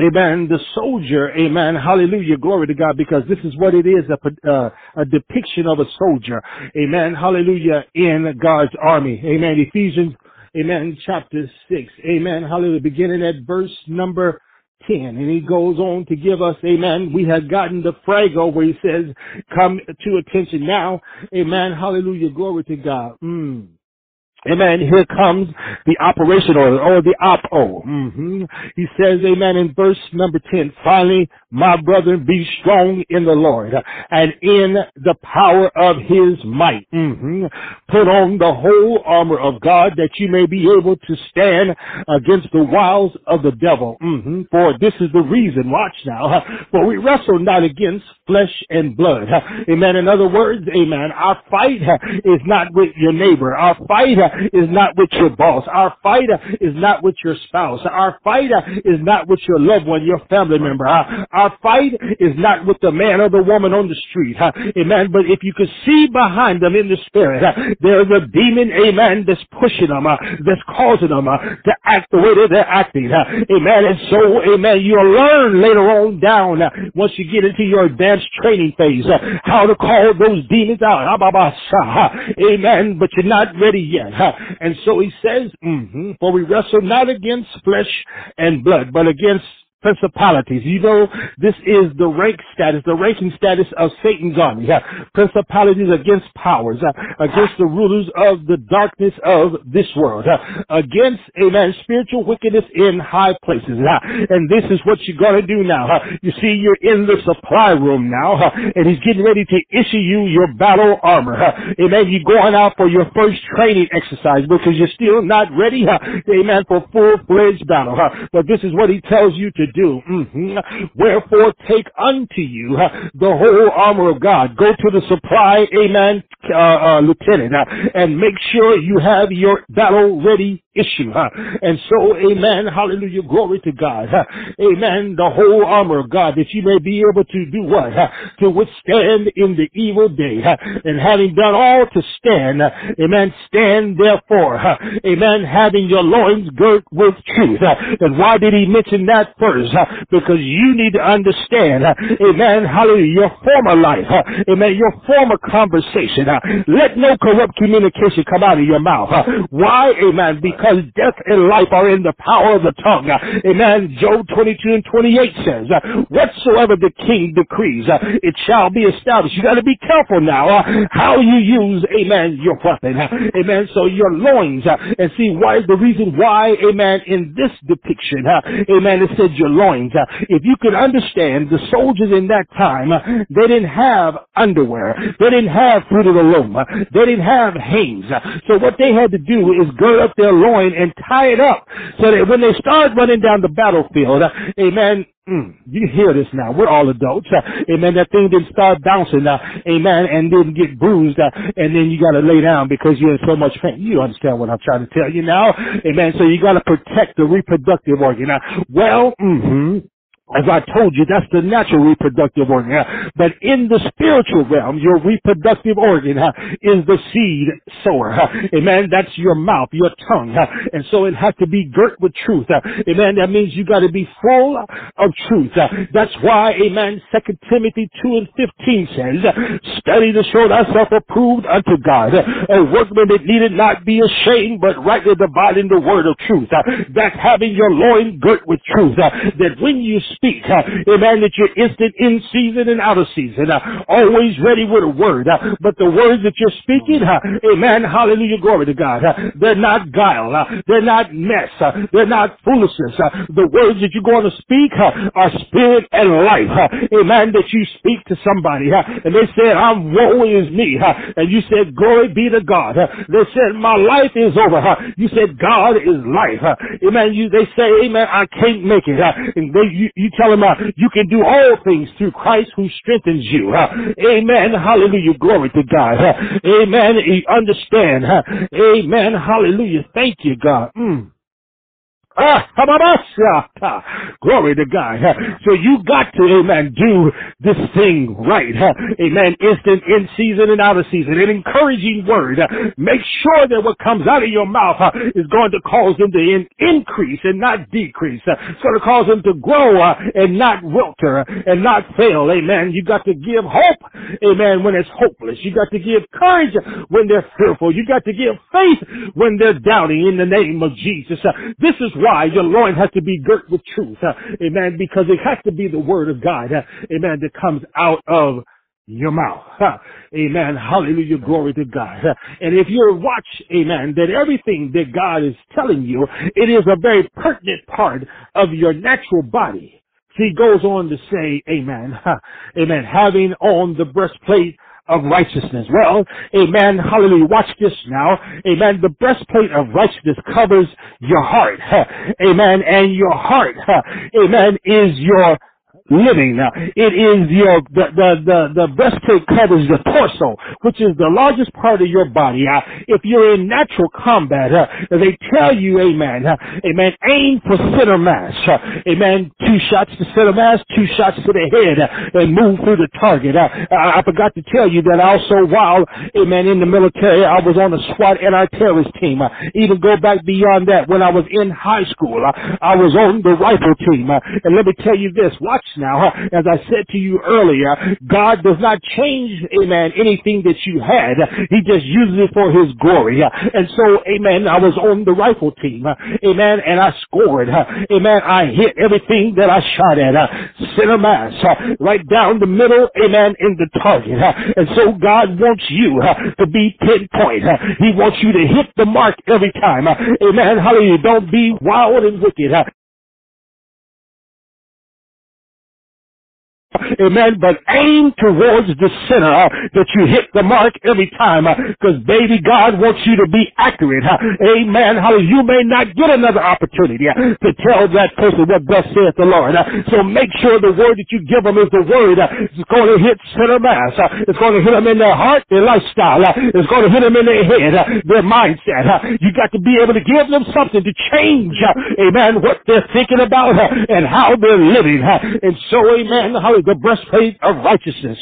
Amen. The soldier, amen. Hallelujah. Glory to God because this is what it is, a, uh, a depiction of a soldier. Amen. Hallelujah. In God's army. Amen. Ephesians amen, chapter 6, amen, hallelujah, beginning at verse number 10. And he goes on to give us, amen, we have gotten the frago where he says, come to attention now, amen, hallelujah, glory to God. Mm. Amen. Here comes the operation or the op-o. Mm-hmm. He says, amen, in verse number 10, finally, my brethren, be strong in the Lord and in the power of his might. Mm-hmm. Put on the whole armor of God that you may be able to stand against the wiles of the devil. Mm-hmm. For this is the reason, watch now, for we wrestle not against flesh and blood. Amen. In other words, amen, our fight is not with your neighbor. Our fight is not with your boss. Our fight is not with your spouse. Our fight is not with your loved one, your family member. Our fight is not with the man or the woman on the street. Amen. But if you could see behind them in the spirit, there's a demon, amen, that's pushing them, that's causing them to act the way that they're acting. Amen. And so, amen, you'll learn later on down, once you get into your advanced training phase, how to call those demons out. Amen. But you're not ready yet. *laughs* And so he says, mm-hmm, for we wrestle not against flesh and blood, but against principalities. You know, this is the rank status, the ranking status of Satan's army. Yeah. Principalities against powers, uh, against the rulers of the darkness of this world, uh, against, amen, spiritual wickedness in high places. Uh, and this is what you're going to do now. You see, you're in the supply room now, and he's getting ready to issue you your battle armor. Amen. You're going out for your first training exercise because you're still not ready, amen, for full-fledged battle. But this is what he tells you to do. Mm-hmm. Wherefore take unto you uh, the whole armor of God. Go to the supply, amen, uh, uh, lieutenant, uh, and make sure you have your battle ready issue. And so, amen, hallelujah, glory to God. Amen, the whole armor of God that you may be able to do what? To withstand in the evil day. And having done all to stand, amen, stand therefore. Amen, having your loins girt with truth. And why did he mention that first? Because you need to understand, amen, hallelujah, your former life, amen, your former conversation. Let no corrupt communication come out of your mouth. Why? Amen, because death and life are in the power of the tongue. Amen. Job 22 and 28 says, whatsoever the king decrees, it shall be established. You got to be careful now how you use, amen, your weapon. Amen. So your loins, and see why the reason why, amen, in this depiction, amen, it said your loins. Uh, if you could understand the soldiers in that time, uh, they didn't have underwear. They didn't have fruit of the loom. Uh, they didn't have Hanes. So what they had to do is gird up their loin and tie it up so that when they start running down the battlefield, uh, amen, mm, you hear this now. We're all adults. Uh, amen. That thing didn't start bouncing, uh, amen, and didn't get bruised, uh, and then you gotta lay down because you're in so much pain. You understand what I'm trying to tell you now? Amen. So you gotta protect the reproductive organ. Uh, well, mm-hmm. As I told you, that's the natural reproductive organ. But in the spiritual realm, your reproductive organ is the seed sower. Amen. That's your mouth, your tongue. And so it has to be girt with truth. Amen. That means you got to be full of truth. That's why, amen, 2 Timothy 2 and 15 says, study to show thyself approved unto God, a workman that needed not be ashamed, but rightly dividing the word of truth. That's having your loin girt with truth. That when you speak. Uh, amen. That you're instant in season and out of season. Uh, always ready with a word. Uh, but the words that you're speaking, uh, amen. Hallelujah. Glory to God. Uh, they're not guile. Uh, they're not mess. They're not foolishness. The words that you're going to speak are spirit and life. Amen. That you speak to somebody and they said, I'm woe is me. And you said, glory be to God. They said, my life is over. You said, God is life. Amen. You, they say, amen, I can't make it. And they, you, you you tell him uh, you can do all things through Christ who strengthens you. Uh, amen. Hallelujah. Glory to God. Uh, amen. You understand. Amen. Hallelujah. Thank you, God. Mm. Ah, glory to God. So you got to, amen, do this thing right. Amen. Instant in season and out of season. An encouraging word. Make sure that what comes out of your mouth is going to cause them to increase and not decrease. It's going to cause them to grow and not wilter and not fail. Amen. You got to give hope amen, when it's hopeless. You got to give courage when they're fearful. You got to give faith when they're doubting in the name of Jesus. This is why your loin has to be girt with truth. Uh, amen. Because it has to be the word of God. Uh, amen. That comes out of your mouth. Amen. Hallelujah. Glory to God. And if you watch, amen, that everything that God is telling you, it is a very pertinent part of your natural body. He goes on to say, amen, *laughs* amen, having on the breastplate of righteousness. Well, amen, hallelujah. Watch this now. Amen. The breastplate of righteousness covers your heart. *laughs* Amen. And your heart, *laughs* amen, is your living. Now, it is your, the, the, the, the breastplate covers the torso, which is the largest part of your body. Uh, if you're in natural combat, uh, they tell you, amen, uh, amen, aim for center mass. Uh, amen, two shots to center mass, two shots to the head, uh, and move through the target. Uh, I forgot to tell you that also while, amen, in the military, I was on the SWAT and anti-terrorist team. Uh, even go back beyond that, when I was in high school, I was on the rifle team. And let me tell you this, watch now, as I said to you earlier, God does not change, amen, anything that you had. He just uses it for His glory. And so, amen, I was on the rifle team, amen, and I scored, amen, I hit everything that I shot at, center mass, right down the middle, amen, in the target. And so God wants you to be pinpoint. He wants you to hit the mark every time. Amen. Hallelujah. Don't be wild and wicked. Amen. But aim towards the center uh, that you hit the mark every time. Because uh, baby, God wants you to be accurate. Uh, amen. Hallelujah. You may not get another opportunity uh, to tell that person what thus saith the Lord. Uh, so make sure the word that you give them is the word. Uh, it's going to hit center mass. it's going to hit them in their heart, their lifestyle. it's going to hit them in their head, their mindset. you got to be able to give them something to change. amen. What they're thinking about and how they're living. and so, amen. Hallelujah the breastplate of righteousness.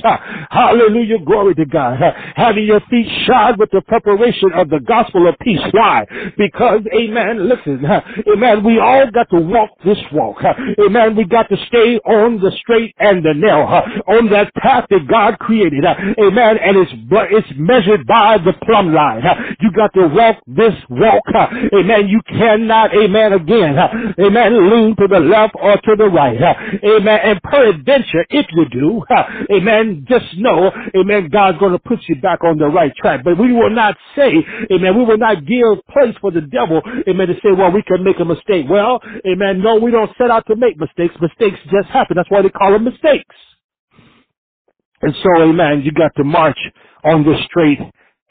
Hallelujah. Glory to God. Having your feet shod with the preparation of the gospel of peace. Why? Because, amen, listen, amen, we all got to walk this walk. Amen. We got to stay on the straight and the narrow, on that path that God created. Amen. And it's, it's measured by the plumb line. You got to walk this walk. Amen. You cannot, amen, again, amen, lean to the left or to the right. Amen. And peradventure, if you do, amen, just know, amen, God's going to put you back on the right track. But we will not say, amen, we will not give place for the devil, amen, to say, well, we can make a mistake. Well, amen, no, we don't set out to make mistakes. Mistakes just happen. That's why they call them mistakes. And so, amen, you got to march on the straight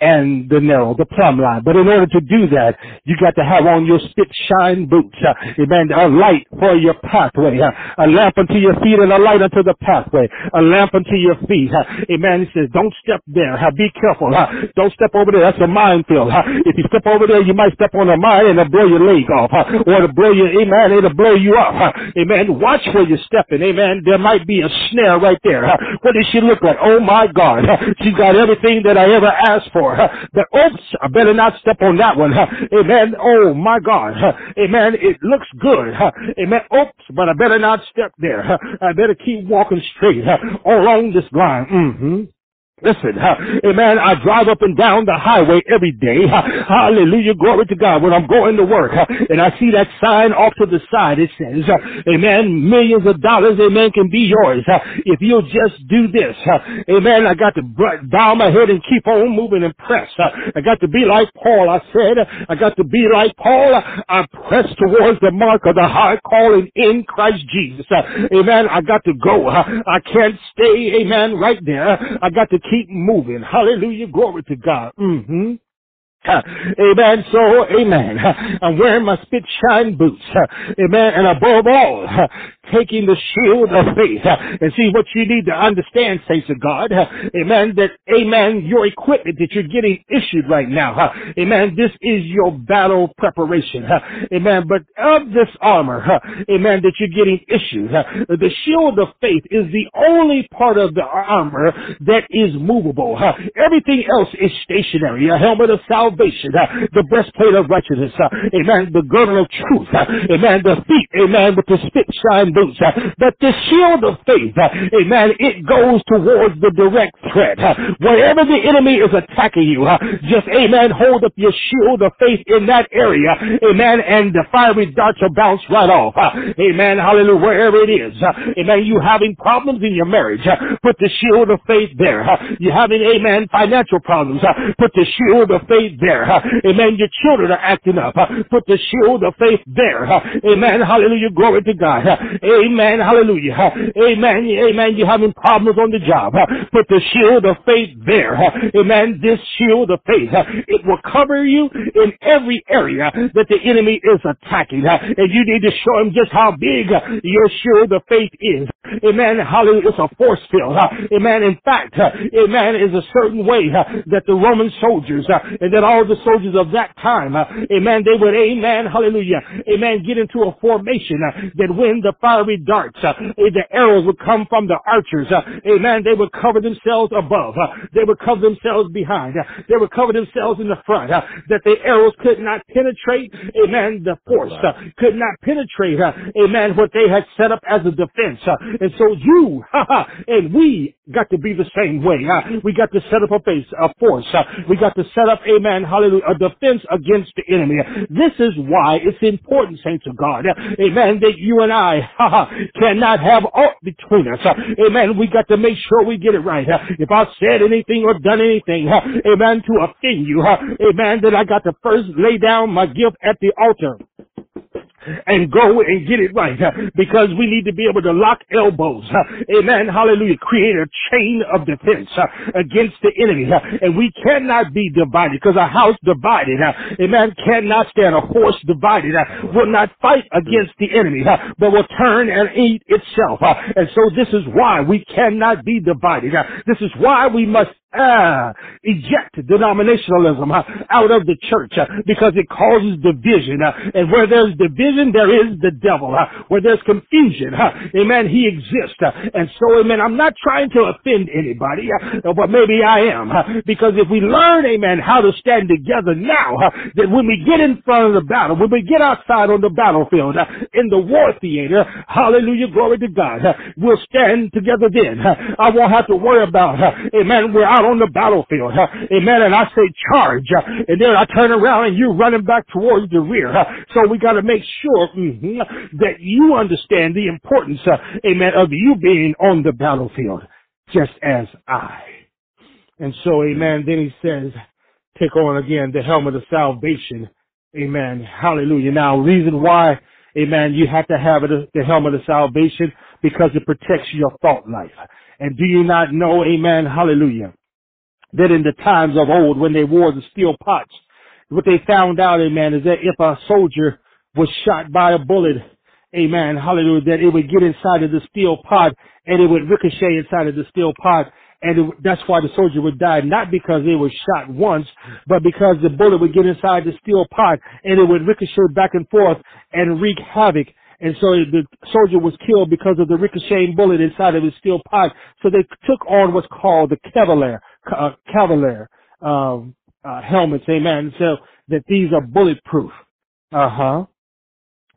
and the narrow, the plumb line. But in order to do that, you got to have on your spit shine boots, uh, amen, a light for your pathway, uh, a lamp unto your feet and a light unto the pathway, a lamp unto your feet. Uh, amen. He says, don't step there. Uh, be careful. Uh, don't step over there. That's a minefield. Uh, if you step over there, you might step on a mine and it'll blow your leg off, uh, or it'll blow you, amen, it'll blow you up. Uh, amen. Watch where you're stepping. Amen. There might be a snare right there. Uh, what does she look like? Oh my God. Uh, she's got everything that I ever asked for. But *laughs* oops, I better not step on that one. *laughs* Amen. Oh my God. *laughs* Amen. It looks good. Amen. Oops, but I better not step there. I better keep walking straight along this line. Mm-hmm. Listen, amen, I drive up and down the highway every day. Hallelujah, glory to God. When I'm going to work and I see that sign off to the side, it says, amen, millions of dollars, amen, can be yours if you'll just do this. Amen, I got to bow my head and keep on moving and press. I got to be like Paul, I said. I got to be like Paul. I press towards the mark of the high calling in Christ Jesus. Amen, I got to go. I can't stay, amen, right there. I got to keep moving. Hallelujah. Glory to God. Mm-hmm. Amen. So, amen. *laughs* I'm wearing my spit shine boots. Amen. And above all, taking the shield of faith. And see what you need to understand, saints of God. Amen. That, amen, your equipment that you're getting issued right now. Amen. This is your battle preparation. Amen. But of this armor, amen, that you're getting issued, the shield of faith is the only part of the armor that is movable. Everything else is stationary. A helmet of salvation the breastplate of righteousness, amen, the girdle of truth, amen, the feet, amen, with the spit shine boots, uh, the shield of faith, uh, amen, it goes towards the direct threat. Uh, wherever the enemy is attacking you, uh, just, amen, hold up your shield of faith in that area, amen, and the fiery darts will bounce right off. Uh, amen, hallelujah, wherever it is. Uh, amen, you having problems in your marriage, put the shield of faith there. You having, amen, financial problems, put the shield of faith there. Amen, your children are acting up, put the shield of faith there. Amen, hallelujah, glory to God. Amen, hallelujah. Amen, amen, you're having problems on the job, put the shield of faith there. Amen, this shield of faith, it will cover you in every area that the enemy is attacking. And you need to show him just how big your shield of faith is. Amen. Hallelujah. It's a force field. Amen. In fact, amen, is a certain way that the Roman soldiers and then all the soldiers of that time, amen, they would, amen, hallelujah, amen, get into a formation that when the fiery darts, uh, eh, the arrows would come from the archers, uh, eh, amen, they would cover themselves above. Uh, they would cover themselves behind. Uh, they would cover themselves in the front. Uh, that the arrows could not penetrate, eh, amen, the force uh, could not penetrate, amen, what they had set up as a defense. And so you, *laughs* ha, and we got to be the same way. We got to set up a base, a force. We got to set up, amen, hallelujah, a defense against the enemy. This is why it's important, saints of God, amen, that you and I *laughs* *laughs* cannot have aught between us. Uh, amen. We got to make sure we get it right. Uh, if I've said anything or done anything, uh, amen, to offend you, amen, then I got to first lay down my gift at the altar and go and get it right uh, because we need to be able to lock elbows. uh, Amen. Hallelujah. Create a chain of defense uh, against the enemy. And we cannot be divided because a house divided, amen, cannot stand. A horse divided will not fight against the enemy, but will turn and eat itself. And so this is why we cannot be divided. This is why we must uh, eject denominationalism uh, out of the church uh, because it causes division. And where there's division, there is the devil. Where there's confusion, amen, he exists. And so, amen, I'm not trying to offend anybody, but maybe I am. Because if we learn, amen, how to stand together now, that when we get in front of the battle, when we get outside on the battlefield, in the war theater, hallelujah, glory to God, we'll stand together then. I won't have to worry about, amen, we're out on the battlefield. Uh, *laughs* amen. And I say charge. Uh, *laughs* and then I turn around and you're running back towards the rear. Uh, *laughs* so we got to make sure mhm, that you understand the importance, uh, amen, of you being on the battlefield just as I. And so, amen, then he says, take on again the helmet of salvation. Amen. Hallelujah. Now, reason why, amen, you have to have it, the helmet of salvation because it protects your thought life. And do you not know, amen, hallelujah, that in the times of old when they wore the steel pots, what they found out, amen, is that if a soldier was shot by a bullet, amen, hallelujah, that it would get inside of the steel pot and it would ricochet inside of the steel pot and it, that's why the soldier would die, not because they were shot once, but because the bullet would get inside the steel pot and it would ricochet back and forth and wreak havoc. And so the soldier was killed because of the ricocheting bullet inside of his steel pot. So they took on what's called the Kevlar, uh, Kevlar, um, uh, helmets, amen. So that these are bulletproof. Uh huh.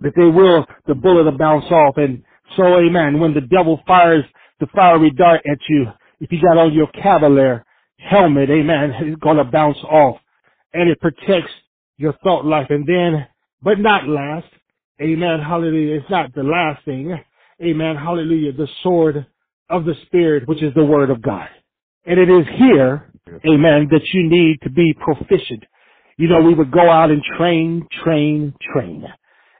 That they will, the bullet will bounce off. And so, amen, when the devil fires the fiery dart at you, if you got on your Kevlar helmet, amen, it's to bounce off. And it protects your thought life. And then, but not last, amen, hallelujah, it's not the last thing, amen, hallelujah, the sword of the Spirit, which is the Word of God. And it is here, amen, that you need to be proficient. You know, we would go out and train, train, train.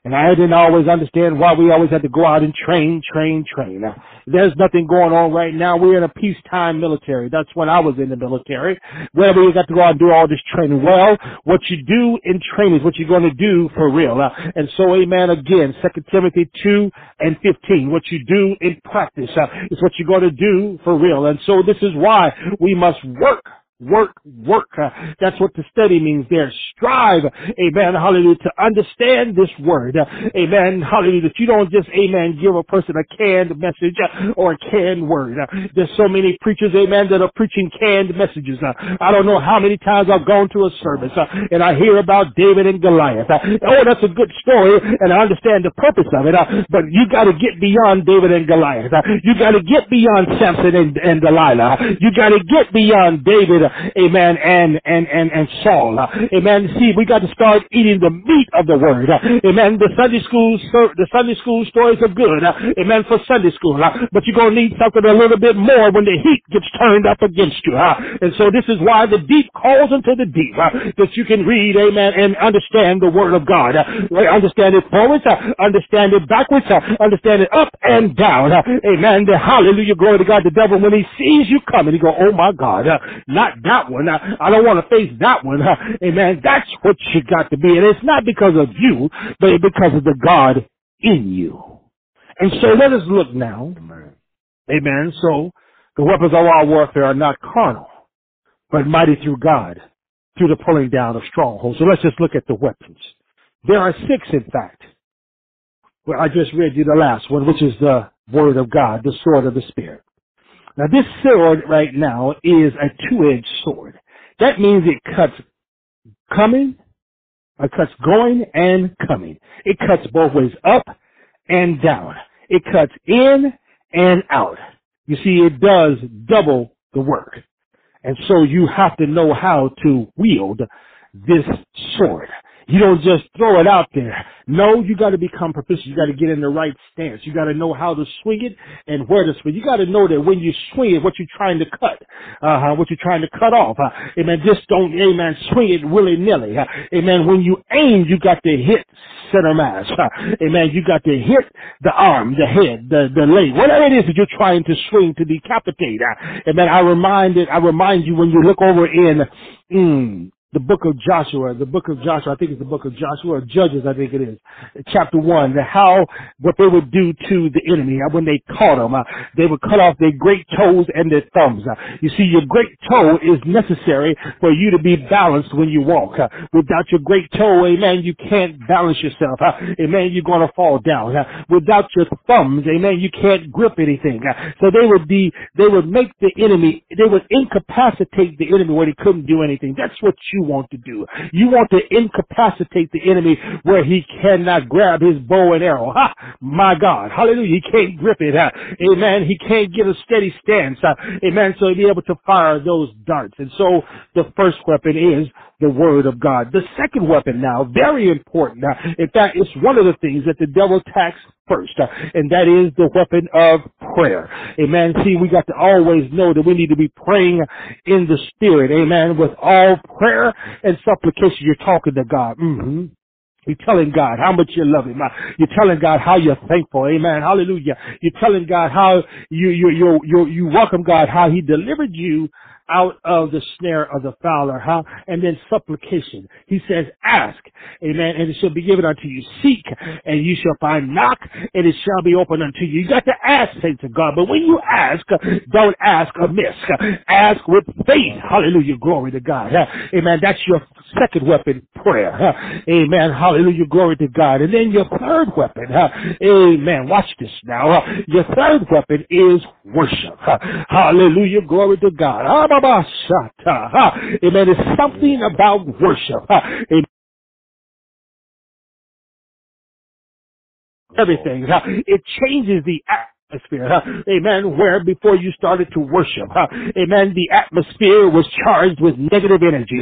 And I didn't always understand why we always had to go out and train, train, train. Now, there's nothing going on right now. We're in a peacetime military. That's when I was in the military. Where we got to go out and do all this training. Well, what you do in training is what you're going to do for real. Uh, and so, amen, again, 2 Timothy 2 and 15. What you do in practice uh, is what you're going to do for real. And so this is why we must work work, work. Uh, that's what the study means there. Strive, amen, hallelujah, to understand this word. Uh, amen, hallelujah, that you don't just, amen, give a person a canned message uh, or a canned word. Uh, there's so many preachers, amen, that are preaching canned messages. Uh, I don't know how many times I've gone to a service uh, and I hear about David and Goliath. oh, that's a good story and I understand the purpose of it, but you gotta get beyond David and Goliath. you gotta get beyond Samson and, and Delilah. You gotta get beyond David amen, and, and, and, and Saul. Amen. See, we got to start eating the meat of the word. Amen. The Sunday school, the Sunday school stories are good. Amen. For Sunday school. But you're going to need something a little bit more when the heat gets turned up against you. And so this is why the deep calls into the deep. That you can read, amen, and understand the word of God. Understand it forwards, understand it backwards, understand it up and down. Amen. The hallelujah, glory to God. The devil, when he sees you coming, he go, oh my God, not that one. I don't want to face that one. Uh, amen. That's what you got to be. And it's not because of you, but it's because of the God in you. And so let us look now. Amen. Amen. So the weapons of our warfare are not carnal, but mighty through God, through the pulling down of strongholds. So let's just look at the weapons. There are six, in fact. Well, I just read you the last one, which is the word of God, the sword of the Spirit. Now this sword right now is a two-edged sword. That means it cuts coming, it cuts going and coming. It cuts both ways up and down. It cuts in and out. You see, it does double the work. And so you have to know how to wield this sword. You don't just throw it out there. No, you got to become proficient. You got to get in the right stance. You got to know how to swing it and where to swing. You got to know that when you swing it, what you're trying to cut, uh, what you're trying to cut off. Uh, amen. Just don't, amen, swing it willy nilly. Uh, amen. When you aim, you got to hit center mass. Uh, amen. You got to hit the arm, the head, the the leg, whatever it is that you're trying to swing to decapitate. Uh, amen. I remind it. I remind you when you look over in. Mm, the book of Joshua, the book of Joshua, I think it's the book of Joshua, or Judges, I think it is, chapter one, how, what they would do to the enemy uh, when they caught them. Uh, they would cut off their great toes and their thumbs. Uh, you see, your great toe is necessary for you to be balanced when you walk. Uh, without your great toe, amen, you can't balance yourself. Uh, amen, you're going to fall down. Uh, without your thumbs, amen, you can't grip anything. so they would be, they would make the enemy, they would incapacitate the enemy where he couldn't do anything. That's what you you want to do. You want to incapacitate the enemy where he cannot grab his bow and arrow. Ha! My God. Hallelujah. He can't grip it. Ha. Amen. He can't get a steady stance. Ha. Amen. So he'll be able to fire those darts. And so the first weapon is the word of God. The second weapon now, very important. Now, in fact, it's one of the things that the devil attacks first, uh, and that is the weapon of prayer. Amen. See, we got to always know that we need to be praying in the spirit. Amen. With all prayer and supplication, you're talking to God. Mm-hmm. You're telling God how much you love Him. You're telling God how you're thankful. Amen. Hallelujah. You're telling God how you you you you, you welcome God how He delivered you out of the snare of the fowler, huh? And then supplication. He says, ask, amen, and it shall be given unto you. Seek, and you shall find. Knock, and it shall be opened unto you. You got to ask, saints of God. But when you ask, don't ask amiss. Ask with faith. Hallelujah. Glory to God. Amen. That's your second weapon, prayer. Amen. Hallelujah. Glory to God. And then your third weapon, amen. Watch this now. Your third weapon is worship. Hallelujah. Glory to God. Ah, amen. It's something about worship. Amen. Everything. It changes the atmosphere. Amen. Where before you started to worship, amen, the atmosphere was charged with negative energy.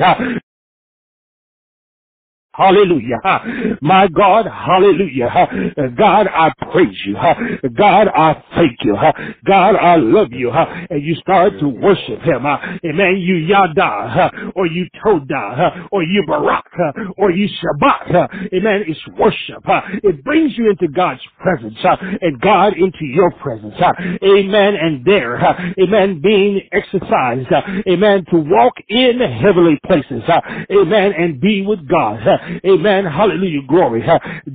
Hallelujah. My God, hallelujah. God, I praise you. God, I thank you. God, I love you. And you start to worship him. Amen. You Yada, or you Toda, or you Barak, or you Shabach. Amen. It's worship. It brings you into God's presence and God into your presence. Amen. And there, amen, being exercised. Amen. To walk in heavenly places. Amen. And be with God. Amen. Hallelujah. Glory.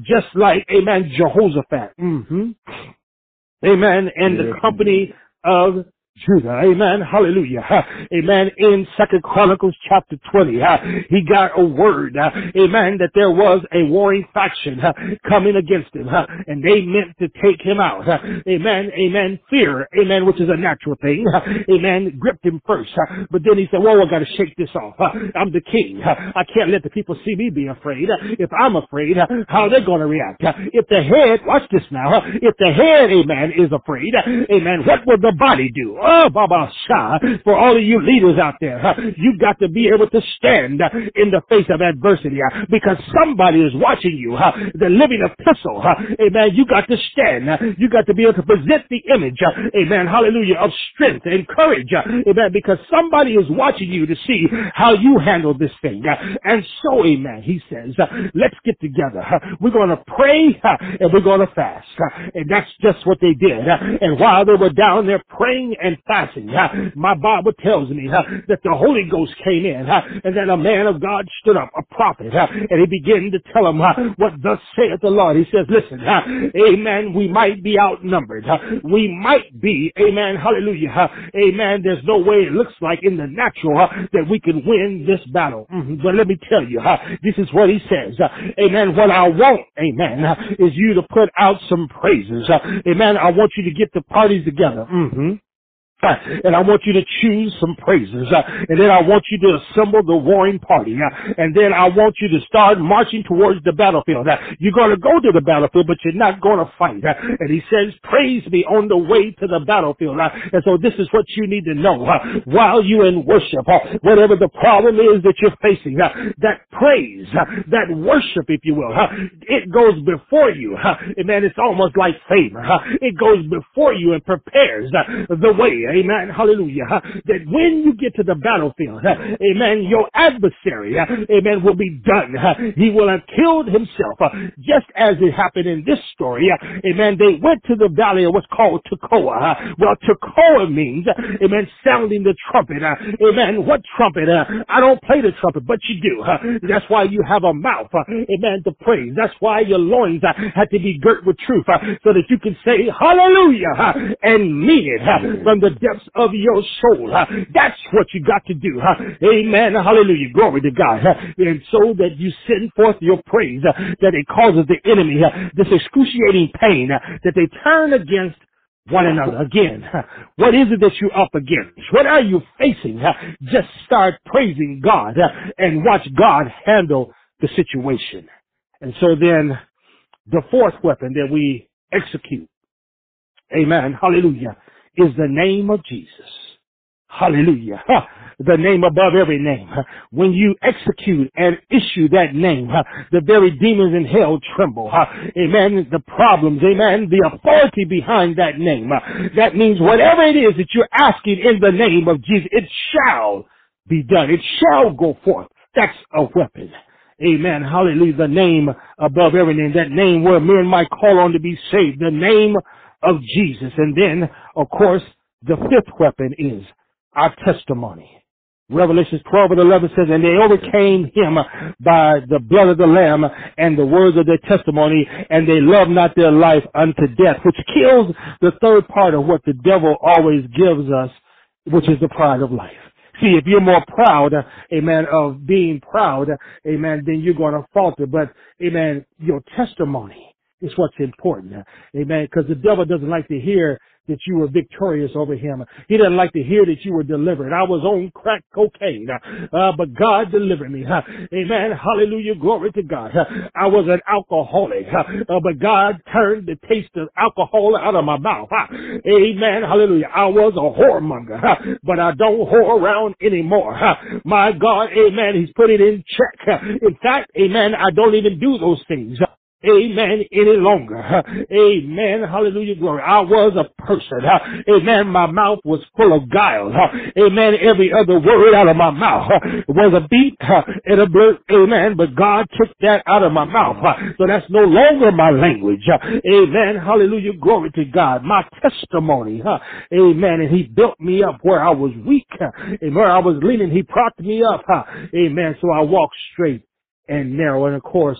Just like, amen, Jehoshaphat. Mm-hmm. Amen. And the company of Judah. Amen. Hallelujah. Amen. In Second Chronicles chapter 20, uh, he got a word. Uh, amen. That there was a warring faction uh, coming against him and they meant to take him out. Amen. Amen. Fear. Amen. Which is a natural thing. Amen. Gripped him first. But then he said, whoa, I gotta shake this off. I'm the king. I can't let the people see me be afraid. If I'm afraid, how are they gonna react? If the head, watch this now, if the head, amen, is afraid, amen, what will the body do? Oh, for all of you leaders out there, you've got to be able to stand in the face of adversity because somebody is watching you. The living epistle, amen, you got to stand. You got to be able to present the image, amen, hallelujah, of strength and courage, amen, because somebody is watching you to see how you handle this thing. And so, amen, he says, let's get together. We're going to pray and we're going to fast. And that's just what they did. And while they were down there praying and fasting. My Bible tells me that the Holy Ghost came in and then a man of God stood up, a prophet, and he began to tell him what thus saith the Lord. He says, listen, amen, we might be outnumbered. We might be, amen, hallelujah, amen. There's no way it looks like in the natural that we can win this battle. Mm-hmm. But let me tell you, this is what he says. Amen. What I want, amen, is you to put out some praises. Amen. I want you to get the parties together. Mm-hmm. And I want you to choose some praises. Uh, and then I want you to assemble the warring party. Uh, and then I want you to start marching towards the battlefield. Uh, you're going to go to the battlefield, but you're not going to fight. Uh, and he says, praise me on the way to the battlefield. Uh, and so this is what you need to know. Uh, while you're in worship, whatever the problem is that you're facing, that praise, that worship, if you will, it goes before you. and Man, it's almost like favor. It goes before you and prepares the way amen, hallelujah, that when you get to the battlefield, amen, your adversary, amen, will be done. He will have killed himself, just as it happened in this story. Amen. They went to the valley of what's called Tekoa. Well, Tekoa means, amen, sounding the trumpet. Amen. What trumpet? I don't play the trumpet, but you do. That's why you have a mouth, amen, to praise. That's why your loins had to be girt with truth, so that you can say hallelujah and mean it from the depths of your soul. That's what you got to do. Amen. Hallelujah. Glory to God. And so that you send forth your praise, that it causes the enemy this excruciating pain, that they turn against one another. Again, what is it that you're up against? What are you facing? Just start praising God and watch God handle the situation. And so then the fourth weapon that we execute, amen, hallelujah, is the name of Jesus. Hallelujah. The name above every name. When you execute and issue that name, the very demons in hell tremble. Amen. The problems, amen. The authority behind that name. That means whatever it is that you're asking in the name of Jesus, it shall be done. It shall go forth. That's a weapon. Amen. Hallelujah. The name above every name. That name where men might call on to be saved. The name of Jesus. And then, of course, the fifth weapon is our testimony. Revelation 12 and 11 says, and they overcame him by the blood of the Lamb and the words of their testimony, and they loved not their life unto death, which kills the third part of what the devil always gives us, which is the pride of life. See, if you're more proud, amen, of being proud, amen, then you're going to falter. But, amen, your testimony is what's important. Amen. Because the devil doesn't like to hear that you were victorious over him. He doesn't like to hear that you were delivered. I was on crack cocaine, uh, but God delivered me. *laughs* Amen. Hallelujah. Glory to God. I was an alcoholic, uh, but God turned the taste of alcohol out of my mouth. *laughs* Amen. Hallelujah. I was a whoremonger, *laughs* but I don't whore around anymore. My God, amen. He's put it in check. In fact, amen, I don't even do those things. Amen. Any longer. *laughs* Amen. Hallelujah. Glory. I was a person. *laughs* Amen. My mouth was full of guile. *laughs* Amen. Every other word out of my mouth was a beat and a blurt. Amen. But God took that out of my mouth. So that's no longer my language. Amen. Hallelujah. Glory to God. My testimony. Amen. And he built me up where I was weak and where I was leaning. He propped me up. Amen. So I walked straight and narrow. And of course,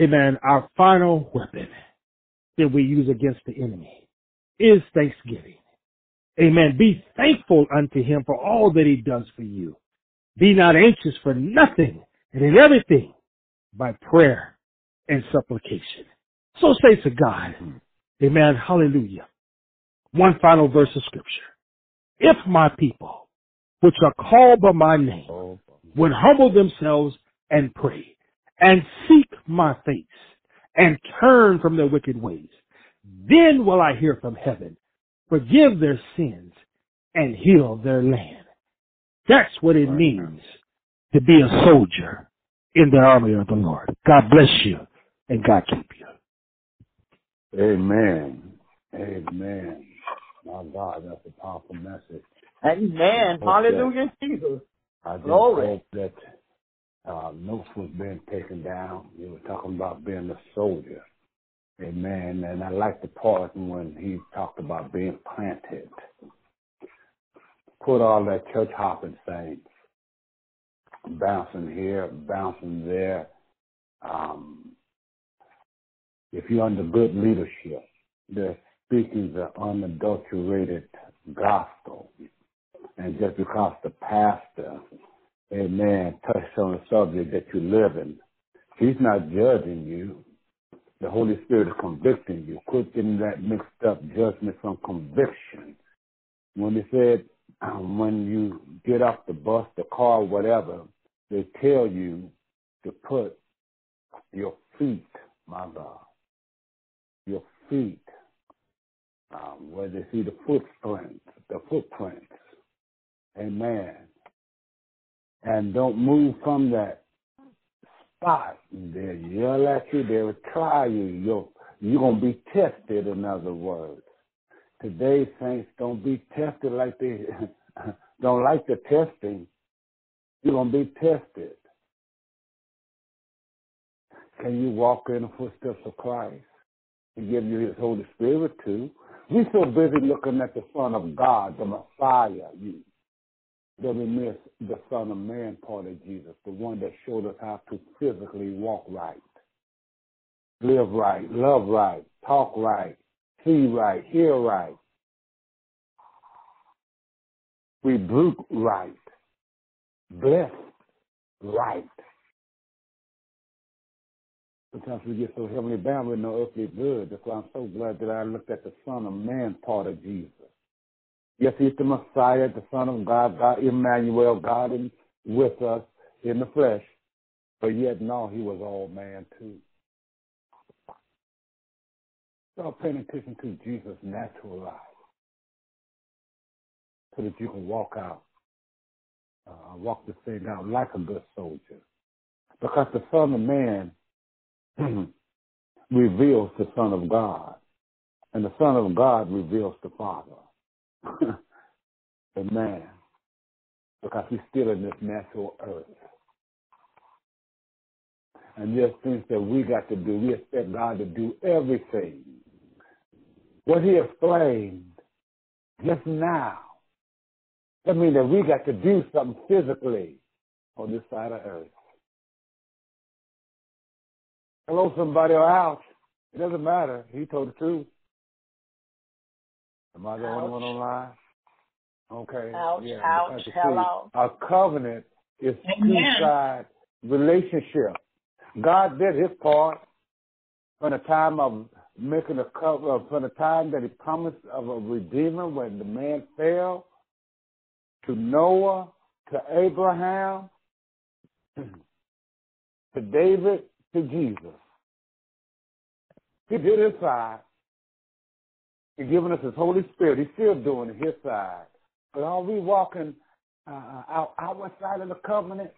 Amen. Our final weapon that we use against the enemy is thanksgiving. Amen. Be thankful unto him for all that he does for you. Be not anxious for nothing and in everything by prayer and supplication. So say to God. Amen. Hallelujah. One final verse of scripture. If my people, which are called by my name, would humble themselves and pray and seek my face and turn from their wicked ways, then will I hear from heaven, forgive their sins and heal their land. That's what it means to be a soldier in the army of the Lord. God bless you and God keep you. Amen. Amen. My God, that's a powerful message. Amen. Hallelujah, Jesus. I just Glory. hope that uh, notes was being taken down. You were talking about being a soldier. Amen. And I like the part when he talked about being planted. Put all that church hopping saints bouncing here, bouncing there. Um, if you're under good leadership, they're speaking the unadulterated gospel. And just because the pastor, amen, touched on the subject that you live in, he's not judging you. The Holy Spirit is convicting you. Quit getting that mixed up judgment from conviction. When they said, *clears throat* when you get off the bus, the car, whatever, they tell you to put your feet, my God, your feet, um, where they see the footprints, the footprints. Amen. And don't move from that spot. They'll yell at you. They'll try you. You're, you're going to be tested, in other words. Today, saints, don't be tested like they *laughs* don't like the testing. You're going to be tested. Can you walk in the footsteps of Christ? He give you his Holy Spirit too. We're so busy looking at the Son of God, the Messiah, you, that we miss the Son of Man part of Jesus, the one that showed us how to physically walk right, live right, love right, talk right, see right, hear right, rebuke right, bless right. Sometimes we get so heavenly bound with no earthly good. That's why I'm so glad that I looked at the Son of Man part of Jesus. Yes, he's the Messiah, the Son of God, God Emmanuel, God in, with us in the flesh. But yet, no, he was all man too. Start paying attention to Jesus' natural life so that you can walk out, uh, walk this thing out like a good soldier. Because the Son of Man *clears throat* reveals the Son of God, and the Son of God reveals the Father. *laughs* man, because he's still in this natural earth. And there's things that we got to do. We expect God to do everything. What he explained just now, that means that we got to do something physically on this side of earth. Hello, somebody, or ouch. It doesn't matter. He told the truth. Am I the only one online? Okay. Ouch, yeah, ouch, hello. A covenant is two-side relationship. God did his part from the time of making a covenant, uh, from the time that he promised of a redeemer when the man fell, to Noah, to Abraham, *clears throat* to David, to Jesus. He did his side. He's giving us his Holy Spirit. He's still doing his side. But are we walking uh, out our side of the covenant?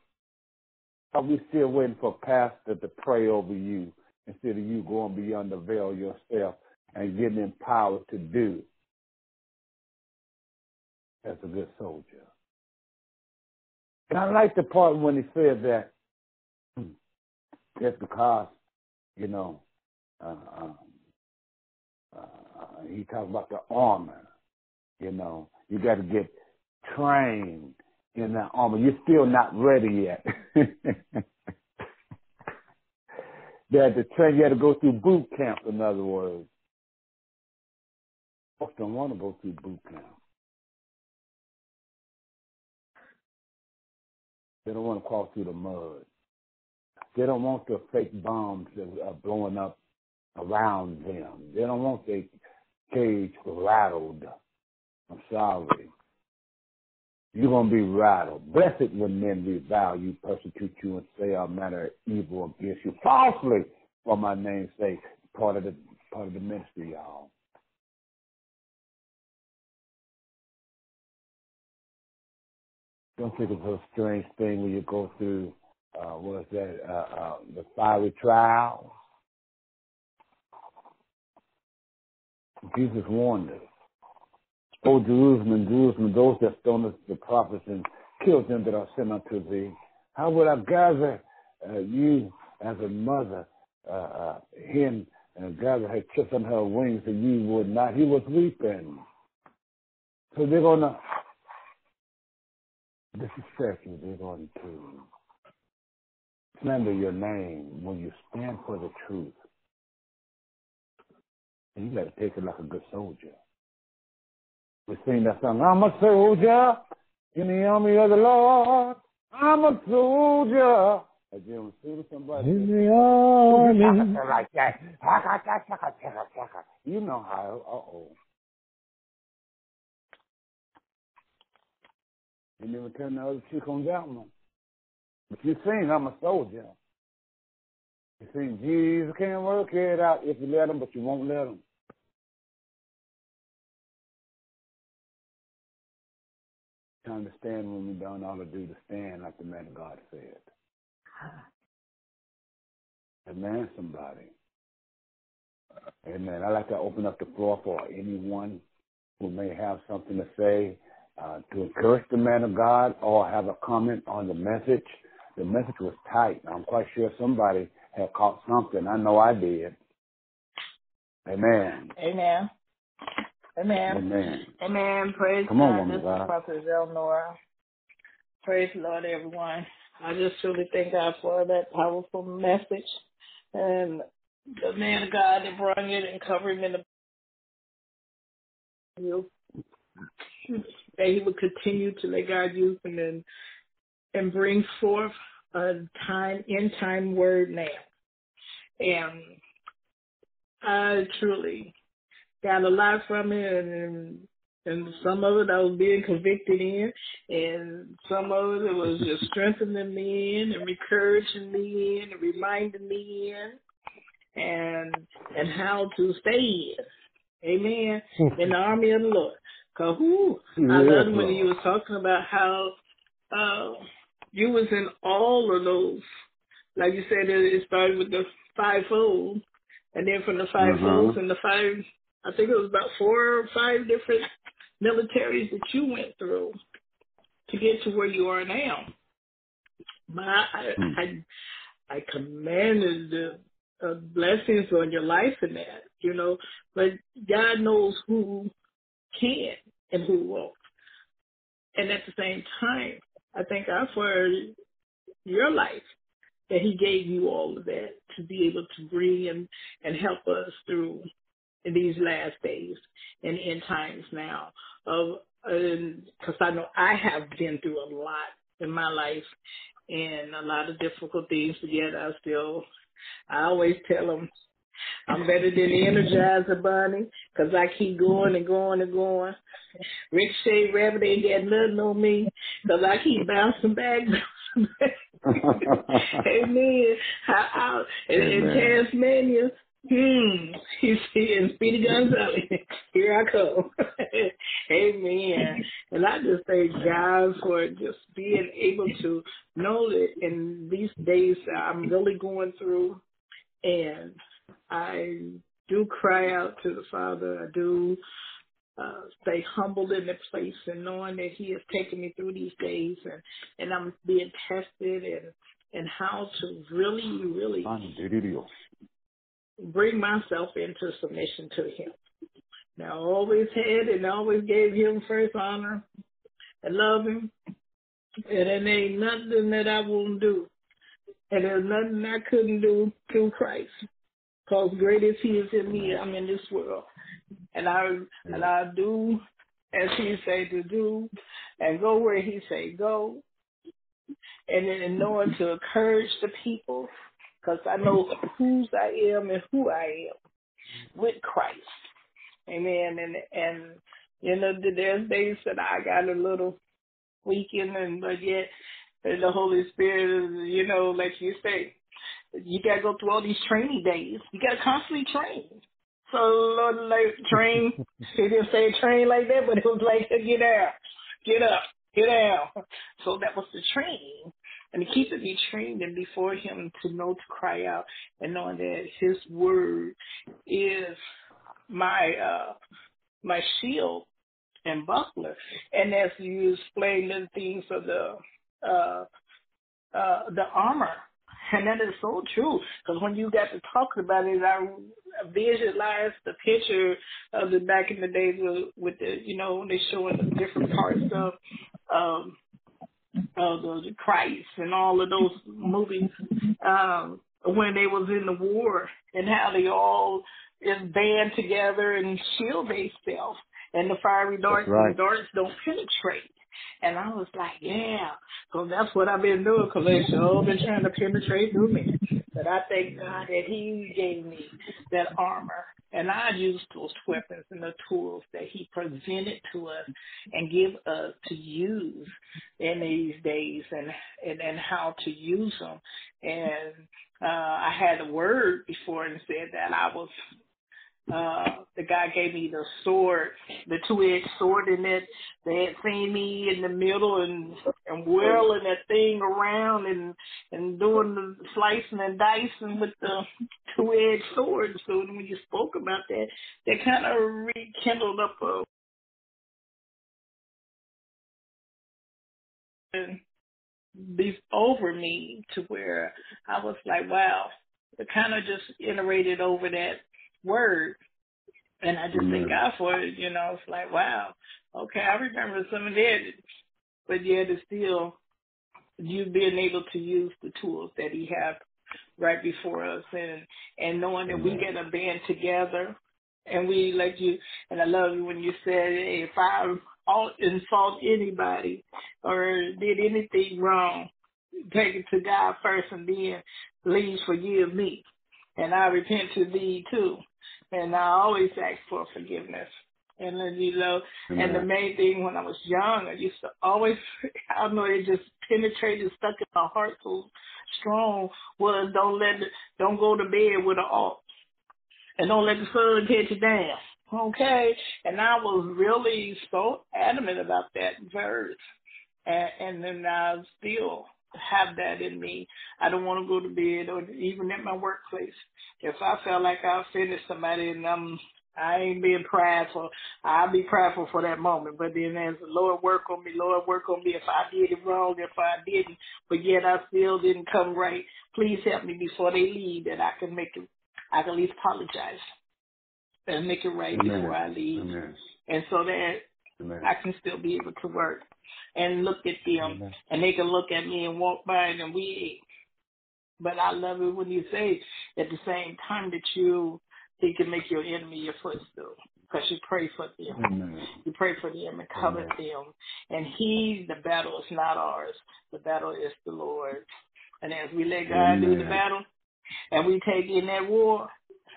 Are we still waiting for a pastor to pray over you instead of you going beyond the veil yourself and getting empowered to do as a good soldier? And I like the part when he said that just because, you know, uh, uh, he talks about the armor. You know, you got to get trained in the armor. You're still not ready yet. *laughs* you had to train. You had to go through boot camp. In other words, folks don't want to go through boot camp. They don't want to crawl through the mud. They don't want the fake bombs that are blowing up around them. They don't want the cage rattled. I'm sorry. You're going to be rattled. Blessed when men revile you, persecute you, and say all manner of evil against you falsely for my name's sake. Part of the part of the ministry, y'all. Don't think it's a strange thing when you go through uh, what is that? Uh, uh, the fiery trial. Jesus warned us. O Jerusalem, Jerusalem, those that stoned the prophets and killed them that are sent unto thee. How would I gather uh, you as a mother uh, uh, hen and gather her chicks on her wings and you would not? He was weeping. So they're going to disrespect you. They're going to slander your name when you stand for the truth. And you got to take it like a good soldier. We sing that song, I'm a soldier in the army of the Lord. I'm a soldier. You ever seen somebody in the army like that? You know how. Uh oh. You never turn the other cheek on that one. But you sing, I'm a soldier. You sing, Jesus can work it out if you let him, but you won't let him. To understand when we don't all to do to stand like the man of God said. *sighs* Amen, somebody. Amen. I'd like to open up the floor for anyone who may have something to say, uh, to encourage the man of God or have a comment on the message. The message was tight. I'm quite sure somebody had caught something. I know I did. Amen. Amen. Amen. Amen. Amen. Praise Come God. on, woman this God. is Prophet Elnora. Praise the Lord, everyone. I just truly thank God for that powerful message and the man of God that brought it and covered him in the you that he would continue to let God use him and and bring forth a time in time word now. And I truly got a lot from it, and and some of it I was being convicted in, and some of it was just strengthening me in and encouraging me in and reminding me in, and and how to stay in. Amen. *laughs* in the army of the Lord. Cause who I love when you was talking about how uh you was in all of those. Like you said, it it started with the fivefold, and then from the fivefolds Mhm. and the five, I think it was about four or five different militaries that you went through to get to where you are now. But I, I, Hmm. I, I commanded the uh, blessings on your life in that, you know. But God knows who can and who won't. And at the same time, I thank God for your life that He gave you all of that to be able to bring and, and help us through in these last days and in times now of because I know I have been through a lot in my life and a lot of difficult things, but yet I still I always tell them I'm better than the Energizer Bunny because I keep going and going and going. Ricochet Rabbit ain't got nothing on me because I keep bouncing back. *laughs* *laughs* Amen. How, how, in, in Amen. Tasmania, hmm, *laughs* he's in Speedy Gonzales. *laughs* Here I come. *laughs* Amen. And I just thank God for just being able to know that in these days I'm really going through and I do cry out to the Father. I do uh, stay humbled in the place and knowing that He has taken me through these days and, and I'm being tested and, and how to really, really. Bring myself into submission to Him. Now, I always had and always gave Him first honor and love Him. And there ain't nothing that I won't do. And there's nothing I couldn't do through Christ. Because great is He is in me, I'm in this world. And I and I do as He say to do, and go where He say go. and then in knowing to encourage the people, because I know whose I am and who I am with Christ. Amen. And and you know, there's days that I got a little weakened, and but yet the Holy Spirit you know, like you say, you gotta go through all these training days. You gotta constantly train. So Lord, like train. he didn't say train like that, but it was like get down, get up, get down. So that was the training. And to keep be trained and before him to know to cry out and knowing that his word is my uh my shield and buckler. And as you explain the things of the uh uh the armor and that is so true. Because when you got to talking about it, I visualized the picture of the back in the days with the, you know, when they showing the different parts of um, of the Christ and all of those movies um, when they was in the war and how they all is band together and shield themselves and the fiery darts right. and the darts don't penetrate. And I was like, yeah, because that's what I've been doing, because they sure been trying to penetrate through me. But I thank God that He gave me that armor. And I used those weapons and the tools that He presented to us and give us to use in these days and, and, and how to use them. And uh, I had a word before and said that I was uh, the guy gave me the sword, the two-edged sword in it. They had seen me in the middle and and whirling that thing around and and doing the slicing and dicing with the two-edged sword. So when you spoke about that, that kind of rekindled up a be over me to where I was like, wow, it kind of just iterated over that word. And I just mm-hmm. thank God for it. You know, it's like, wow, okay, I remember some of that, but yet it's still you being able to use the tools that He have right before us, and and knowing that mm-hmm. we get a band together, and we let you. And I love you when you said, hey, if I insult anybody or did anything wrong, take it to God first, and then please forgive me, and I repent to Thee too and I always ask for forgiveness. And then, you know, and the main thing when I was young, I used to always, *laughs* I don't know it just penetrated, stuck in my heart so strong, was don't let, don't go to bed with an alt. And don't let the sun catch you down. Okay? And I was really so adamant about that verse. And, and then I still have that in me. I don't want to go to bed or even at my workplace. If I feel like I offended somebody and I'm I ain't being prideful. I'll be prideful for that moment. But then as the Lord work on me, Lord work on me if I did it wrong, if I didn't, but yet I still didn't come right. Please help me before they leave that I can make it I can at least apologize and make it right Amen. before I leave. Amen. And so that Amen. I can still be able to work and look at them Amen. and they can look at me and walk by and we but I love it when you say at the same time that you he can make your enemy your footstool because you pray for them. Amen. You pray for them and cover Amen. them. And he, the battle is not ours. The battle is the Lord's. And as we let God Amen. do the battle and we take in that war,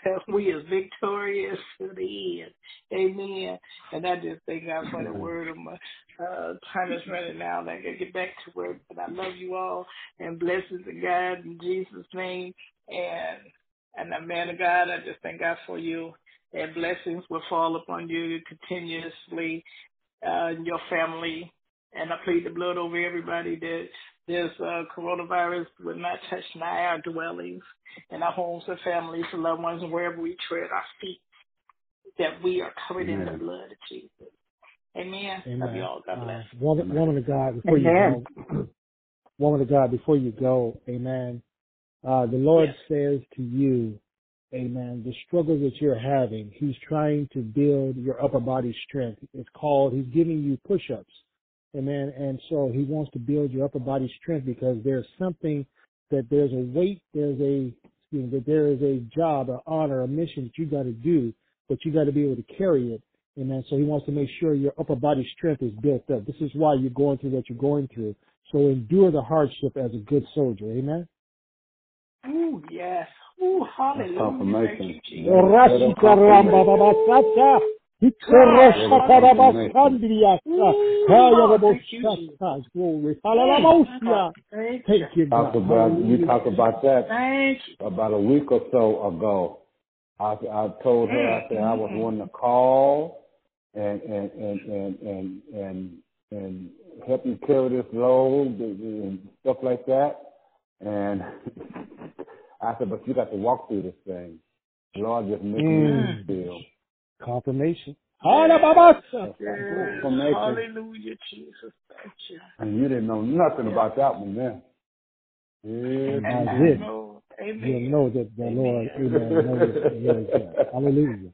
*laughs* we are victorious to the end. Amen. And I just thank God for the word of my uh, time is running out. I gotta get back to work, but I love you all and blessings to God in Jesus' name. And and the man of God, I just thank God for you. And blessings will fall upon you continuously, uh, and your family. And I plead the blood over everybody that this uh, coronavirus will not touch nigh our dwellings and our homes and families and loved ones and wherever we tread our feet. That we are covered Amen. in the blood of Jesus. Amen. Amen. Love you all. God bless. Uh, woman, woman of God, before amen. you go, *clears throat* woman of God, before you go, Amen. Uh, the Lord yes. says to you, Amen. The struggle that you're having, He's trying to build your upper body strength. It's called. He's giving you push-ups, Amen. And so He wants to build your upper body strength because there's something that there's a weight, there's a you know, that there is a job, an honor, a mission that you got to do, but you got to be able to carry it. Amen. So he wants to make sure your upper body strength is built up. This is why you're going through what you're going through. So endure the hardship as a good soldier. Amen. Ooh, yes. Ooh, hallelujah. confirmation. Thank you, Jesus. Rashi karamba baba sata. Ikorosha karabasandriasa. Ooh, Haya Lord, babo thank you, Jesus. shata. Glory. Hallelujah. Thank you. Thank you, Talk God. about we Hallelujah. talked about that Thank you. about a week or so ago. I I told her I said I was wanting to call and and and and and and, and help you carry this load and- and stuff like that. And *laughs* I said, but you got to walk through this thing. Lord just making Mm. you feel. Confirmation. Hallelujah. baba. Yes. Confirmation. Hallelujah, Jesus. Thank you. And you didn't know nothing about that one then. Yeah, I Amen. did. Lord. You Amen. know that the Lord, amen, knows, knows that. Hallelujah.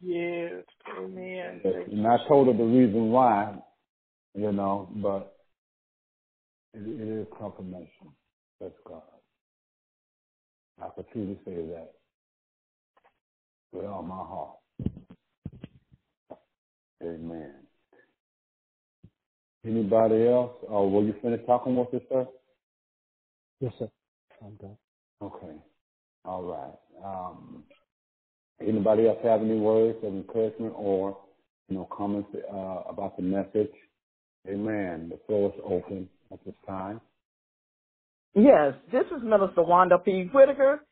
Yes. Amen. And I told her the reason why, you know, but it, it is confirmation. That's God. I can truly say that with all my heart. Amen. Anybody else? Or will you finish talking with us, sir? Yes, sir. I'm done. Okay. All right. Um, anybody else have any words of encouragement or, you know, comments uh, about the message? Amen. The floor is open at this time. Yes, this is Minister Wanda P. Whitaker,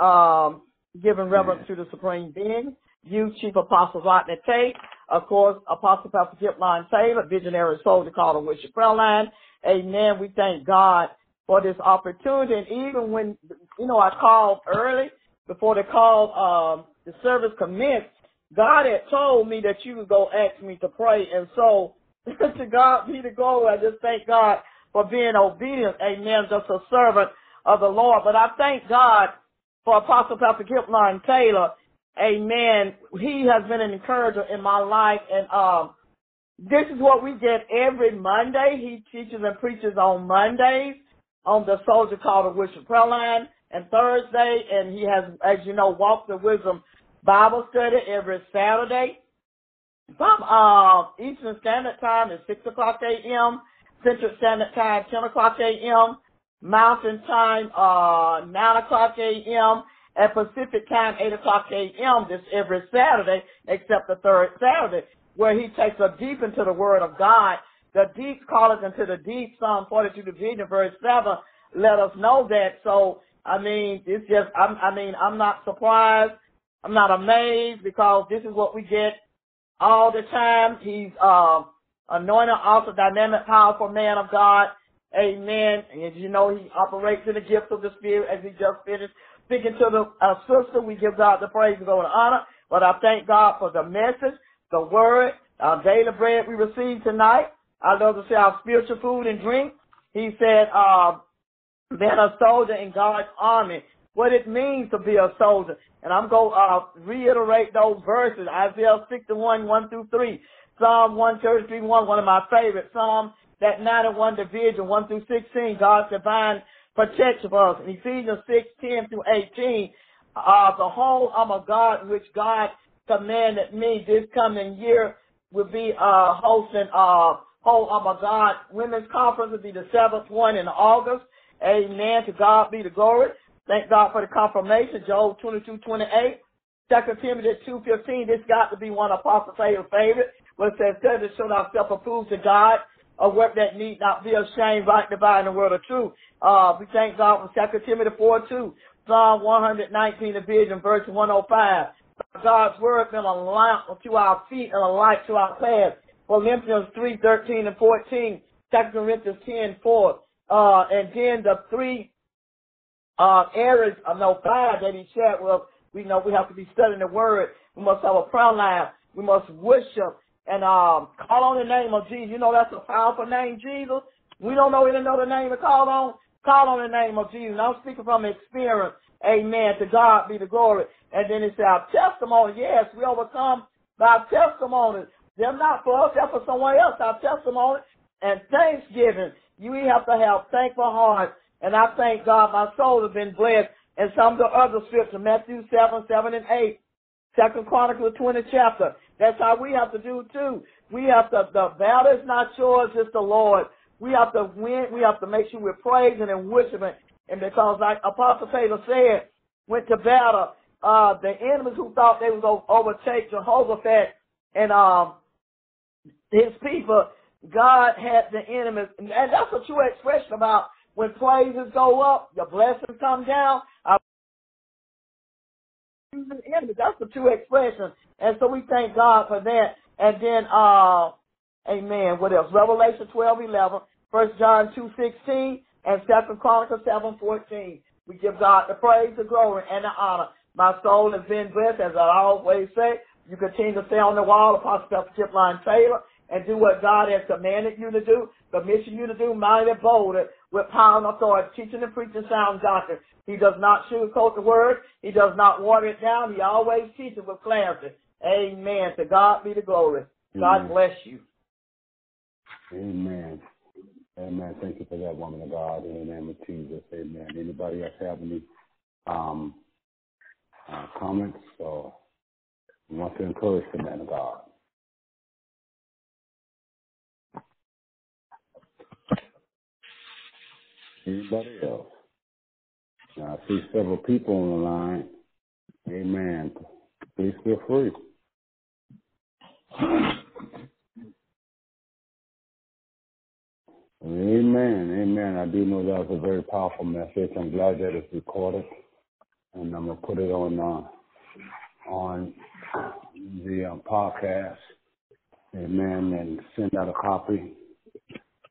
um, giving reverence to the Supreme Being, you, Chief Apostle Rodney Tate, of course, Apostle Pastor Kip Line Taylor, visionary soldier called the Worship Prayer Line. Amen. We thank God for this opportunity. And even when, you know, I called early before the call, um, the service commenced, God had told me that you would go ask me to pray. And so, *laughs* to God be the glory. I just thank God for being obedient. Amen. Just a servant of the Lord. But I thank God for Apostle Pastor Kip Line Taylor. Amen. He has been an encourager in my life. And um, this is what we get every Monday. He teaches and preaches on Mondays on the Soldier Called the Worship Prayer Line and Thursday. And he has, as you know, Walk the Wisdom Bible study every Saturday. From uh, Eastern Standard Time is 6 o'clock a.m. Central Standard Time, 10 o'clock a.m. Mountain Time, uh, 9 o'clock a.m. and Pacific Time, 8 o'clock a.m. This every Saturday, except the third Saturday, where he takes us deep into the Word of God. The deep calleth into the deep. Psalm 42 division, verse 7, let us know that. So, I mean, it's just, I'm, I mean, I'm not surprised. I'm not amazed because this is what we get all the time. He's, um, anointed, also dynamic, powerful man of God. Amen. And as you know, he operates in the gift of the Spirit as he just finished speaking to the uh, sister. We give God the praise and glory and honor. But I thank God for the message, the word, our daily bread we received tonight. I love to say our spiritual food and drink. He said, uh, being a soldier in God's army, what it means to be a soldier. And I'm going to uh, reiterate those verses, Isaiah 61, 1 through 3. Psalm 133, 1, one of my favorites. Psalm that 91 division, 1 through 16, God's divine protection for us. In Ephesians 6, 10 through 18, uh, the whole armor God, which God commanded me this coming year, will be uh, hosting uh, whole armor God women's conference will be the seventh one in August. Amen. To God be the glory. Thank God for the confirmation. Job 22, 28. 2 Timothy 2.15, this got to be one of Apostle favorite, where it says, study to show thyself approved to God, a work that need not be ashamed, right divine the word of truth. Uh, we thank God for 2 Timothy 4, 2, Psalm 119, the vision, verse 105. God's word been a lamp to our feet and a light to our path. Philippians 3, 13 and 14, 2 Corinthians 10, 4. Uh, and then the three uh, areas, no, five that he shared with, we know we have to be studying the word. We must have a prayer line. We must worship and um, call on the name of Jesus. You know that's a powerful name, Jesus. We don't know any other name to call on. Call on the name of Jesus. I'm speaking from experience. Amen. To God be the glory. And then it said our testimony. Yes, we overcome by testimony. They're not for us, they're for someone else. Our testimony and thanksgiving. You have to have thankful hearts. And I thank God my soul has been blessed. And some of the other scriptures, Matthew 7, 7 and 8, Second Chronicles 20 chapter. That's how we have to do too. We have to, the battle is not yours, it's the Lord. We have to win. We have to make sure we're praising and worshiping. And because, like Apostle Taylor said, went to battle, uh, the enemies who thought they was going to overtake Jehoshaphat and um, his people, God had the enemies. And that's a true expression about when praises go up, your blessings come down. That's the true expression. And so we thank God for that. And then, uh, amen. What else? Revelation 12, 11, 1 John 2, 16, and 2 Chronicles 7, 14. We give God the praise, the glory, and the honor. My soul has been blessed, as I always say. You continue to stay on the wall, Apostle Dr. Chip Line Taylor, and do what God has commanded you to do, commissioned you to do, mighty bold, with power and authority, teaching and preaching sound doctrine. He does not sugarcoat the word. He does not water it down. He always teaches with clarity. Amen. To God be the glory. God bless you. Amen. Amen. Thank you for that, woman of God. Of Jesus. Amen. Anybody else have any um, uh, comments or want to encourage the man of God? Anybody else? Now, I see several people on the line. Amen. Please feel free. Amen. Amen. I do know that was a very powerful message. I'm glad that it's recorded. And I'm going to put it on uh, on the uh, podcast. Amen. And send out a copy.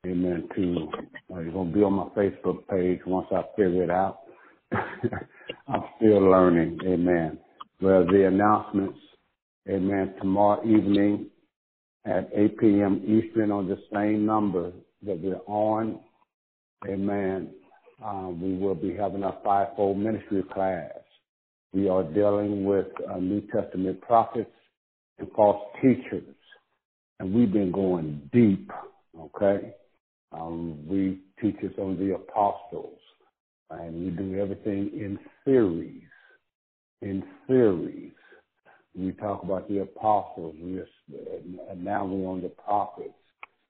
Amen. To uh, going to be on my Facebook page once I figure it out. *laughs* I'm still learning. Amen. Well, the announcements. Amen. Tomorrow evening at 8 p.m. Eastern on the same number that we're on. Amen. Um, we will be having a fivefold ministry class. We are dealing with uh, New Testament prophets and false teachers, and we've been going deep. Okay, um, we teach us on the apostles, and we do everything in series. In series, we talk about the apostles. We are, now we're on the prophets.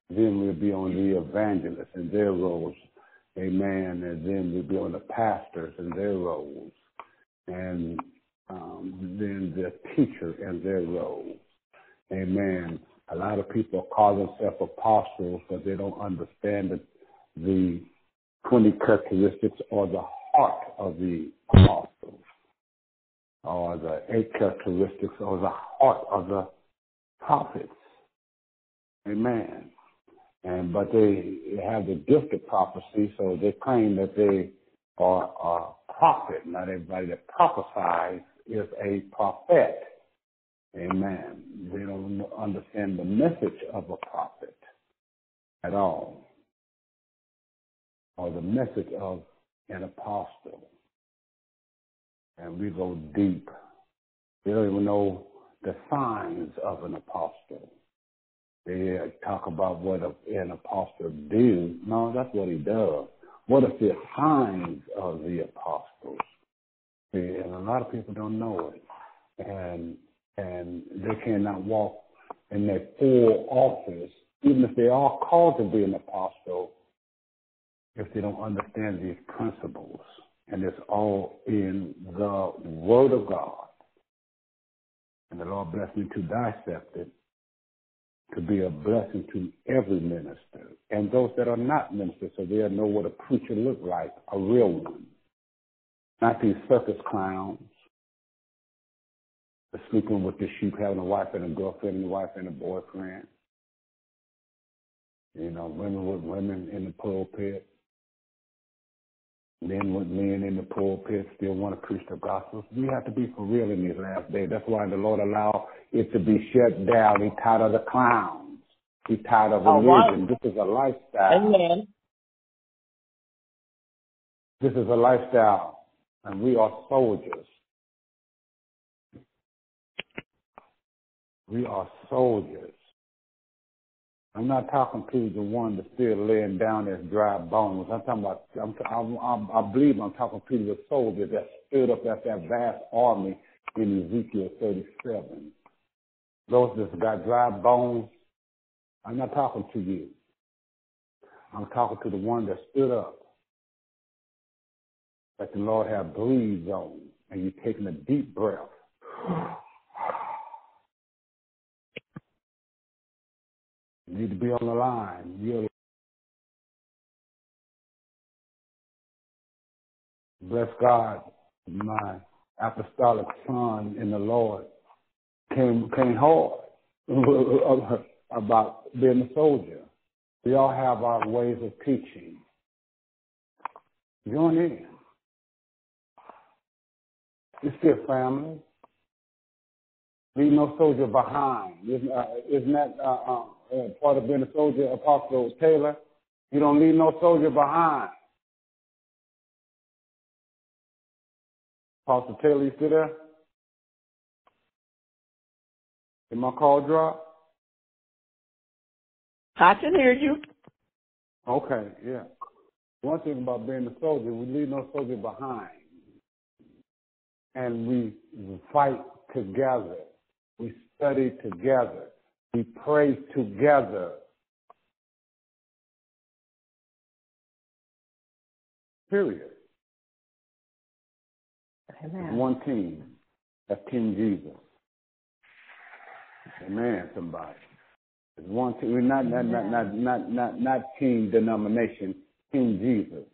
Then we'll be on the evangelists and their roles. Amen. And then we'll be on the pastors and their roles. And um, then the teacher and their roles. Amen. A lot of people call themselves apostles, but they don't understand the, the 20 characteristics or the heart of the apostles, or the eight characteristics or the heart of the prophets. Amen and but they have the gift of prophecy, so they claim that they are a prophet. Not everybody that prophesies is a prophet. Amen. They don't understand the message of a prophet at all, or the message of an apostle. And we go deep. They don't even know the signs of an apostle. They talk about what an apostle do. No, that's what he does. What are the signs of the apostles? See, and a lot of people don't know it, and and they cannot walk in their full office, even if they are called to be an apostle, if they don't understand these principles. And it's all in the Word of God. And the Lord bless me to dissect it to be a blessing to every minister and those that are not ministers so they'll know what a preacher look like, a real one. Not these circus clowns sleeping with the sheep, having a wife and a girlfriend and a wife and a boyfriend. You know, women with women in the pulpit. Men men in the pulpit still want to preach the gospel. We have to be for real in these last days. That's why the Lord allowed it to be shut down. He's tired of the clowns. He's tired of religion. Right. This is a lifestyle. Amen. This is a lifestyle, and we are soldiers. We are soldiers. I'm not talking to the one that's still laying down as dry bones. I'm talking about, I'm, I'm, i believe I'm talking to the soldiers that stood up as that vast army in Ezekiel 37. Those that's got dry bones, I'm not talking to you. I'm talking to the one that stood up, that the Lord had breathed on, and you're taking a deep breath. You need to be on the line. You're bless God, my apostolic son in the Lord came came hard *laughs* about being a soldier. We all have our ways of teaching. Join in. It's still family. Leave no soldier behind. Isn't, uh, isn't that uh, uh, uh, part of being a soldier, Apostle Taylor? You don't leave no soldier behind. Apostle Taylor, you still there? Did my call drop? I can hear you. Okay, yeah. One thing about being a soldier, we leave no soldier behind. And we fight together. We study together. We pray together. Period. Amen. One team. That's King Jesus. Amen, somebody. It's one team. We're not not not not not not not team denomination. King Jesus.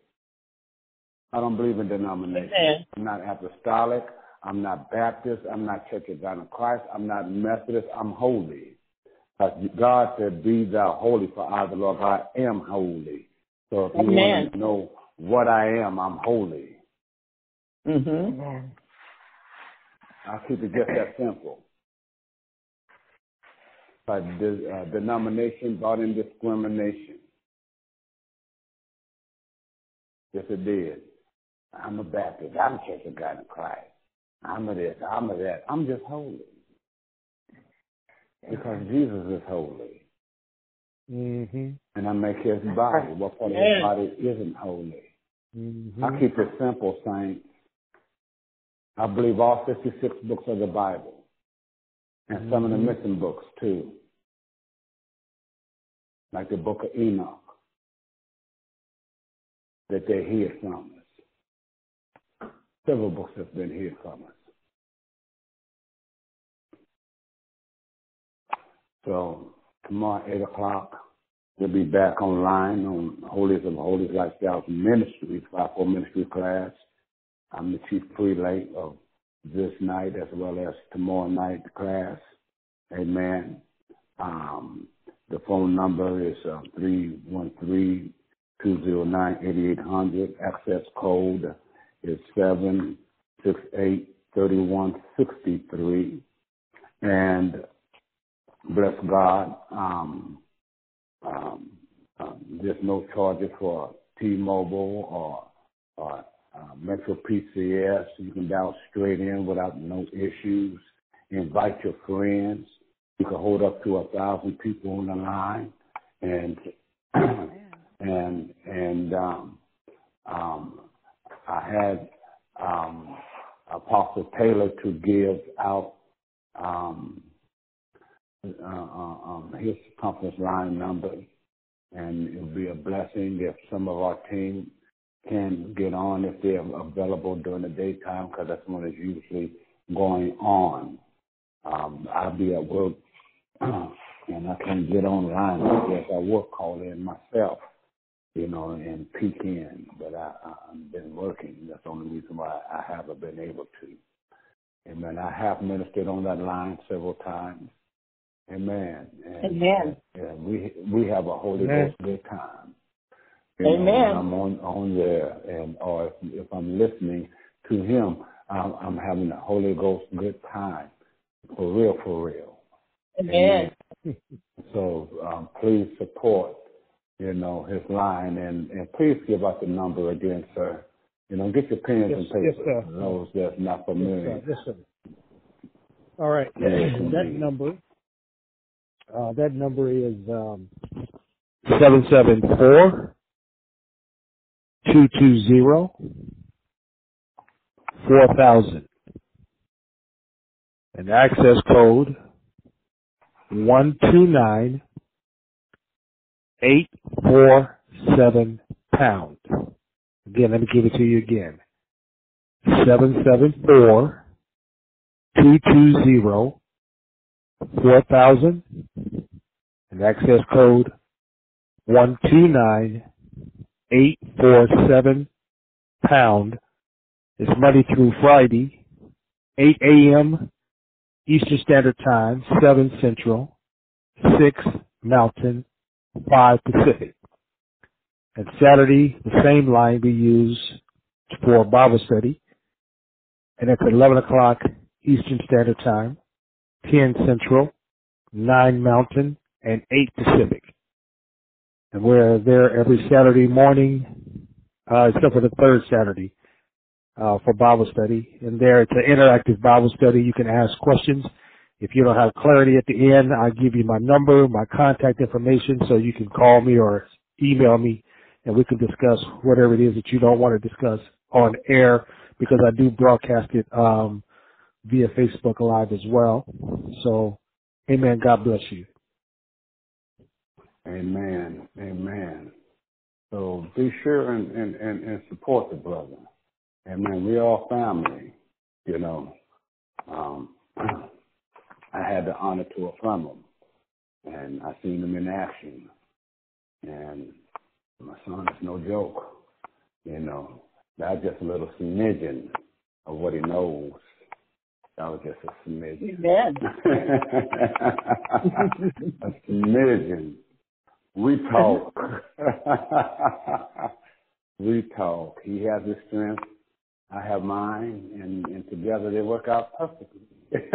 I don't believe in denomination. Amen. I'm not apostolic. I'm not Baptist. I'm not Church of God in Christ. I'm not Methodist. I'm holy. Because God said, "Be thou holy, for I, the Lord I am holy." So if you Amen. want to know what I am, I'm holy. Mm-hmm. I'll keep it just that simple. But the uh, denomination brought in discrimination. Yes, it did. I'm a Baptist. I'm a Church of God in Christ. I'm a this. I'm a that. I'm just holy. Because Jesus is holy. Mm-hmm. And I make his body. What part of his body isn't holy? Mm-hmm. I keep it simple, saints. I believe all 56 books of the Bible and some of the missing books too, like the book of Enoch, that they hid from us. Several books have been hid from us. So tomorrow, 8 o'clock, we'll be back online on Holies of Holies Lifestyles Ministry, 5-4 Ministry class. I'm the chief prelate of this night as well as tomorrow night class. Amen. Um, the phone number is uh, 313-209-8800. Access code is 768-3163. And bless God, um, um, um, there's no charges for T-Mobile or, or uh, Metro PCS. You can dial straight in without no issues. Invite your friends. You can hold up to a thousand people on the line, and and and um, um, I had um, Apostle Taylor to give out um, uh, uh, um, his conference line number, and it would be a blessing if some of our team can get on if they're available during the daytime because that's when it's usually going on. Um, I'll be at work *clears throat* and I can't get online. I guess I will call in myself, you know, and peek in. But I, I've been working. That's the only reason why I haven't been able to. Amen. I have ministered on that line several times. Amen. And, Amen. And we we have a Holy Amen. Ghost good time. You Amen. when I'm on on there, and or if, if I'm listening to Him, I'm, I'm having a Holy Ghost good time, for real, for real. Amen. *laughs* So um, please support, you know, his line, and and please give out the number again, sir. You know, get your pens Yes, and paper. yes, sir. those that's not Yes, familiar. sir. Yes, sir. All right. Yes, *clears throat* that number, uh, that number is um, seven seven four two two zero four thousand, and access code one two nine eight four seven pound. Again, let me give it to you again. Seven seven four two two zero four thousand and access code one two nine eight four seven pound. It's Monday through Friday, eight a.m. Eastern Standard Time, seven Central, six Mountain, five Pacific. And Saturday, the same line we use for Bible study. And it's 11 o'clock Eastern Standard Time, 10 Central, 9 Mountain, and 8 Pacific. And we're there every Saturday morning, uh, except for the third Saturday, uh, for Bible study. And there it's an interactive Bible study. You can ask questions. If you don't have clarity at the end, I'll give you my number, my contact information, so you can call me or email me and we can discuss whatever it is that you don't want to discuss on air because I do broadcast it um, via Facebook Live as well. So, amen. God bless you. Amen. Amen. So be sure and, and, and, and support the brother. Amen. We all family, you know. Um, *clears throat* I had the honor to affirm him, and I seen him in action. And my son is no joke. You know, that's just a little smidgen of what he knows. That was just a smidgen. Amen. a smidgen. We talk. *laughs* we talk. He has his strength. I have mine, and, and together they work out perfectly. *laughs* it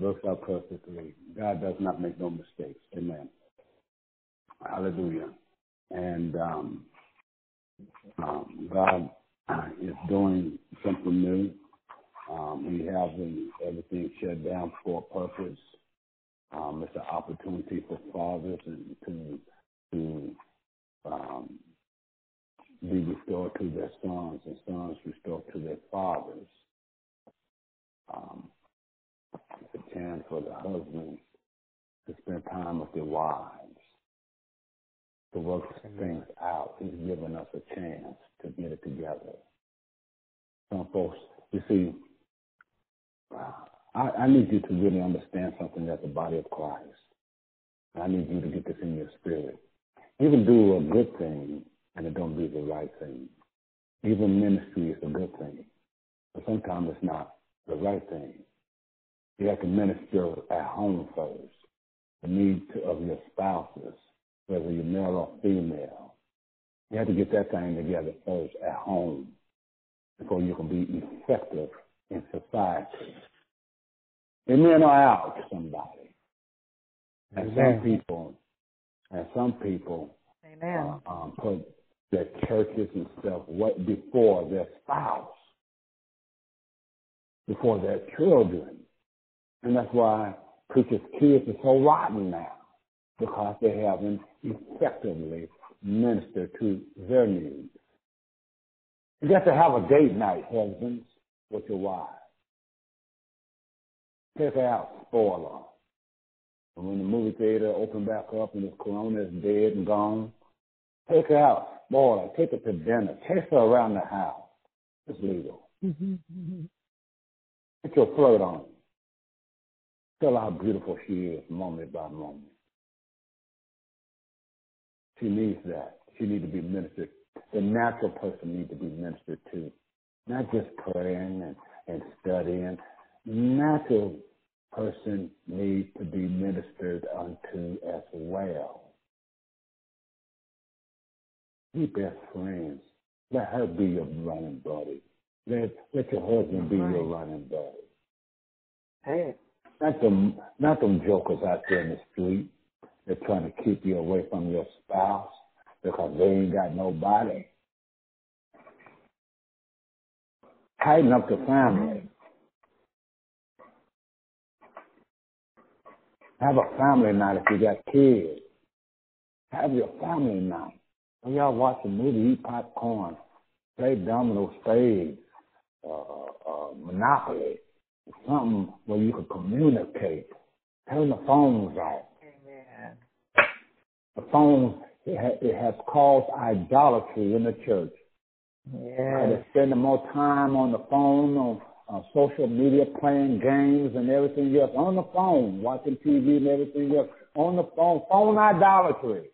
works out perfectly. God does not make no mistakes. Amen. Hallelujah. And um, um, God is doing something new. Um, he hasn't everything shut down for a purpose. Um, it's an opportunity for fathers and to to um, be restored to their sons and sons restored to their fathers. Um, it's a chance for the husbands to spend time with their wives, to work things out. He's given us a chance to get it together. Some folks, you see, I, I need you to really understand something as the body of Christ. I need you to get this in your spirit. You can do a good thing and it don't be the right thing. Even ministry is a good thing, but sometimes it's not the right thing. You have to minister at home first. The need to, of your spouses, whether you're male or female. You have to get that thing together first at home before you can be effective in society. Amen or out somebody. And some people, and some people, Amen. uh, um, put their churches and stuff what before their spouse, before their children, and that's why preachers' kids are so rotten now because they haven't effectively ministered to their needs. You got to have a date night, husbands, with your wives. Take her out, spoiler. And when the movie theater open back up and this corona is dead and gone, take her out, spoil her, take her to dinner, chase her around the house. It's legal. *laughs* Get your flirt on. Tell her how beautiful she is moment by moment. She needs that. She needs to be ministered. The natural person needs to be ministered to. Not just praying and, and studying. Natural person needs to be ministered unto as well. Be best friends. Let her be your running buddy. Let, let your husband be your running buddy. Hey. Not them, not them jokers out there in the street They're trying to keep you away from your spouse because they ain't got nobody. Tighten up the family. Have a family night if you got kids. Have your family night. When y'all watch a movie, eat popcorn, play domino spades, uh, uh, Monopoly, something where you can communicate. Turn the phones off. Amen. the phone it, ha- it has caused idolatry in the church. Yes. They're spending more time on the phone, on, on social media, playing games and everything else, on the phone, watching TV and everything else, on the phone, phone idolatry.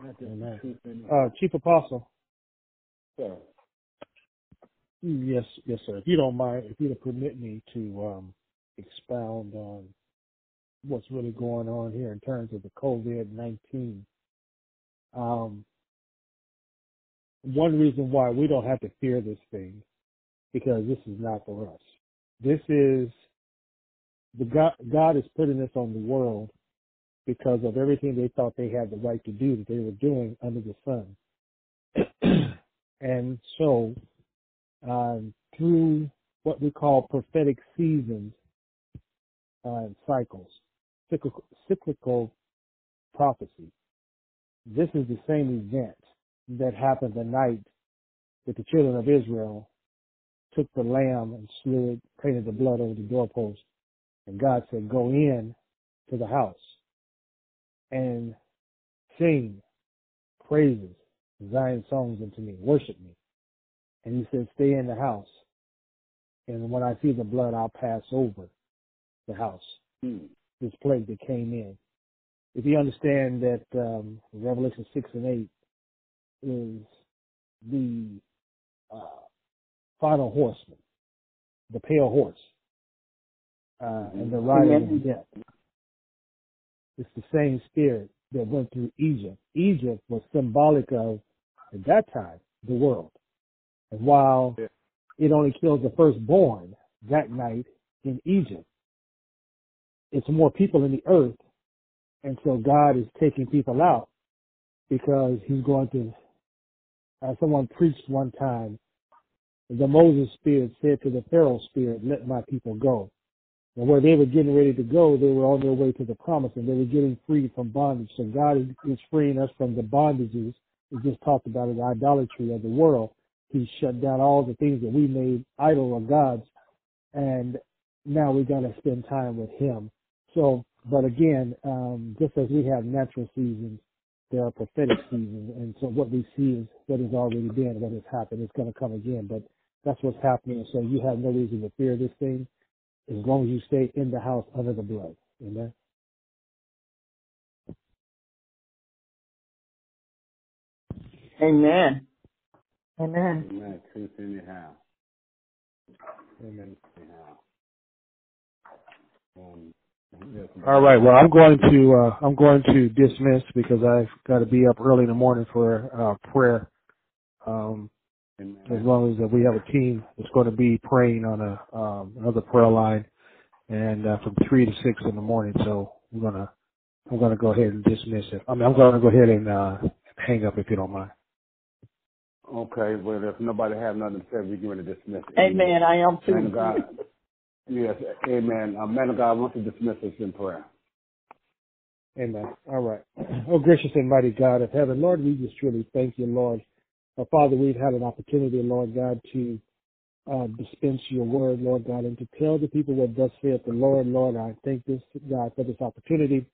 Uh, Chief Apostle. Sir. Yes, yes, sir. If you don't mind, if you'd permit me to um, expound on what's really going on here in terms of the COVID nineteen. Um, one reason why we don't have to fear this thing, because this is not for us. This is the God. God is putting this on the world because of everything they thought they had the right to do that they were doing under the sun. *clears throat* and so, um, through what we call prophetic seasons uh, and cycles, cyclical, cyclical prophecy, this is the same event that happened the night that the children of Israel took the lamb and slew it, painted the blood over the doorpost, and God said, "Go in to the house." and sing praises, Zion songs unto me, worship me. And he said, stay in the house. And when I see the blood, I'll pass over the house. Hmm. This plague that came in. If you understand that um, Revelation 6 and 8 is the uh, final horseman, the pale horse, uh, and the rider of death. It's the same spirit that went through Egypt. Egypt was symbolic of, at that time, the world. And while Yeah. it only kills the firstborn that night in Egypt, it's more people in the earth. And so God is taking people out because he's going to, as someone preached one time, the Moses spirit said to the Pharaoh spirit, let my people go. And where they were getting ready to go, they were on their way to the promise and they were getting free from bondage. So God is, is freeing us from the bondages we just talked about the idolatry of the world. He shut down all the things that we made idol of gods. And now we got to spend time with him. So, but again, um, just as we have natural seasons, there are prophetic seasons. And so what we see is what has already been, what has happened. It's going to come again, but that's what's happening. So you have no reason to fear this thing as long as you stay in the house under the blood. Amen. Amen. Amen. Amen. Truth anyhow. Amen. Anyhow. Um, yes, All right. Well, I'm going to uh, I'm going to dismiss because I've got to be up early in the morning for uh, prayer. Um, as long as uh, we have a team that's going to be praying on a um, another prayer line, and uh, from three to six in the morning. So we're gonna I'm gonna go ahead and dismiss it. I mean, I'm gonna go ahead and uh, hang up if you don't mind. Okay, well, if nobody have nothing to say, we can dismiss it. Amen. I am Man of too. God. *laughs* Yes, amen. Uh, man of God, I want to dismiss us in prayer. Amen. All right. Oh, gracious and mighty God of heaven, Lord, we just truly thank you, Lord. Uh, Father, we've had an opportunity, Lord God, to uh, dispense your word, Lord God, and to tell the people what thus saith the Lord. Lord, I thank this, God, for this opportunity.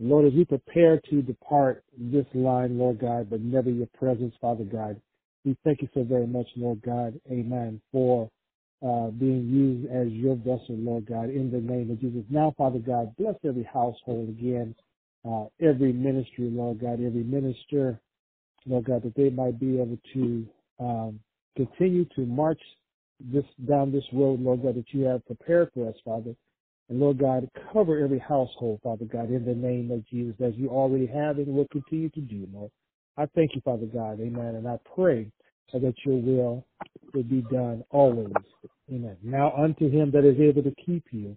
Lord, as we prepare to depart this line, Lord God, but never your presence, Father God, we thank you so very much, Lord God, amen, for uh, being used as your vessel, Lord God, in the name of Jesus. Now, Father God, bless every household again, uh, every ministry, Lord God, every minister, Lord God, that they might be able to um, continue to march this down this road, Lord God, that you have prepared for us, Father. And Lord God, cover every household, Father God, in the name of Jesus, as you already have and will continue to do, Lord. I thank you, Father God, amen, and I pray that your will will be done always, amen. Now unto him that is able to keep you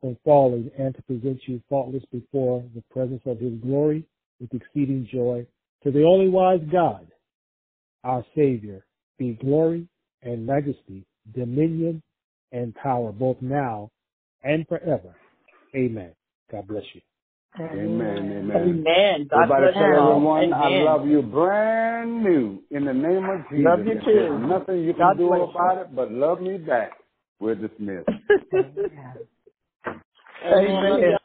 from falling and to present you faultless before the presence of his glory with exceeding joy, to the only wise God, our Savior, be glory and majesty, dominion and power, both now and forever. Amen. God bless you. Amen, amen. Amen. God Everybody bless tell you all. everyone, I love you brand new in the name of Jesus. Love you too. There's nothing you can God do bless you. about it but love me back. We're dismissed. *laughs* Amen.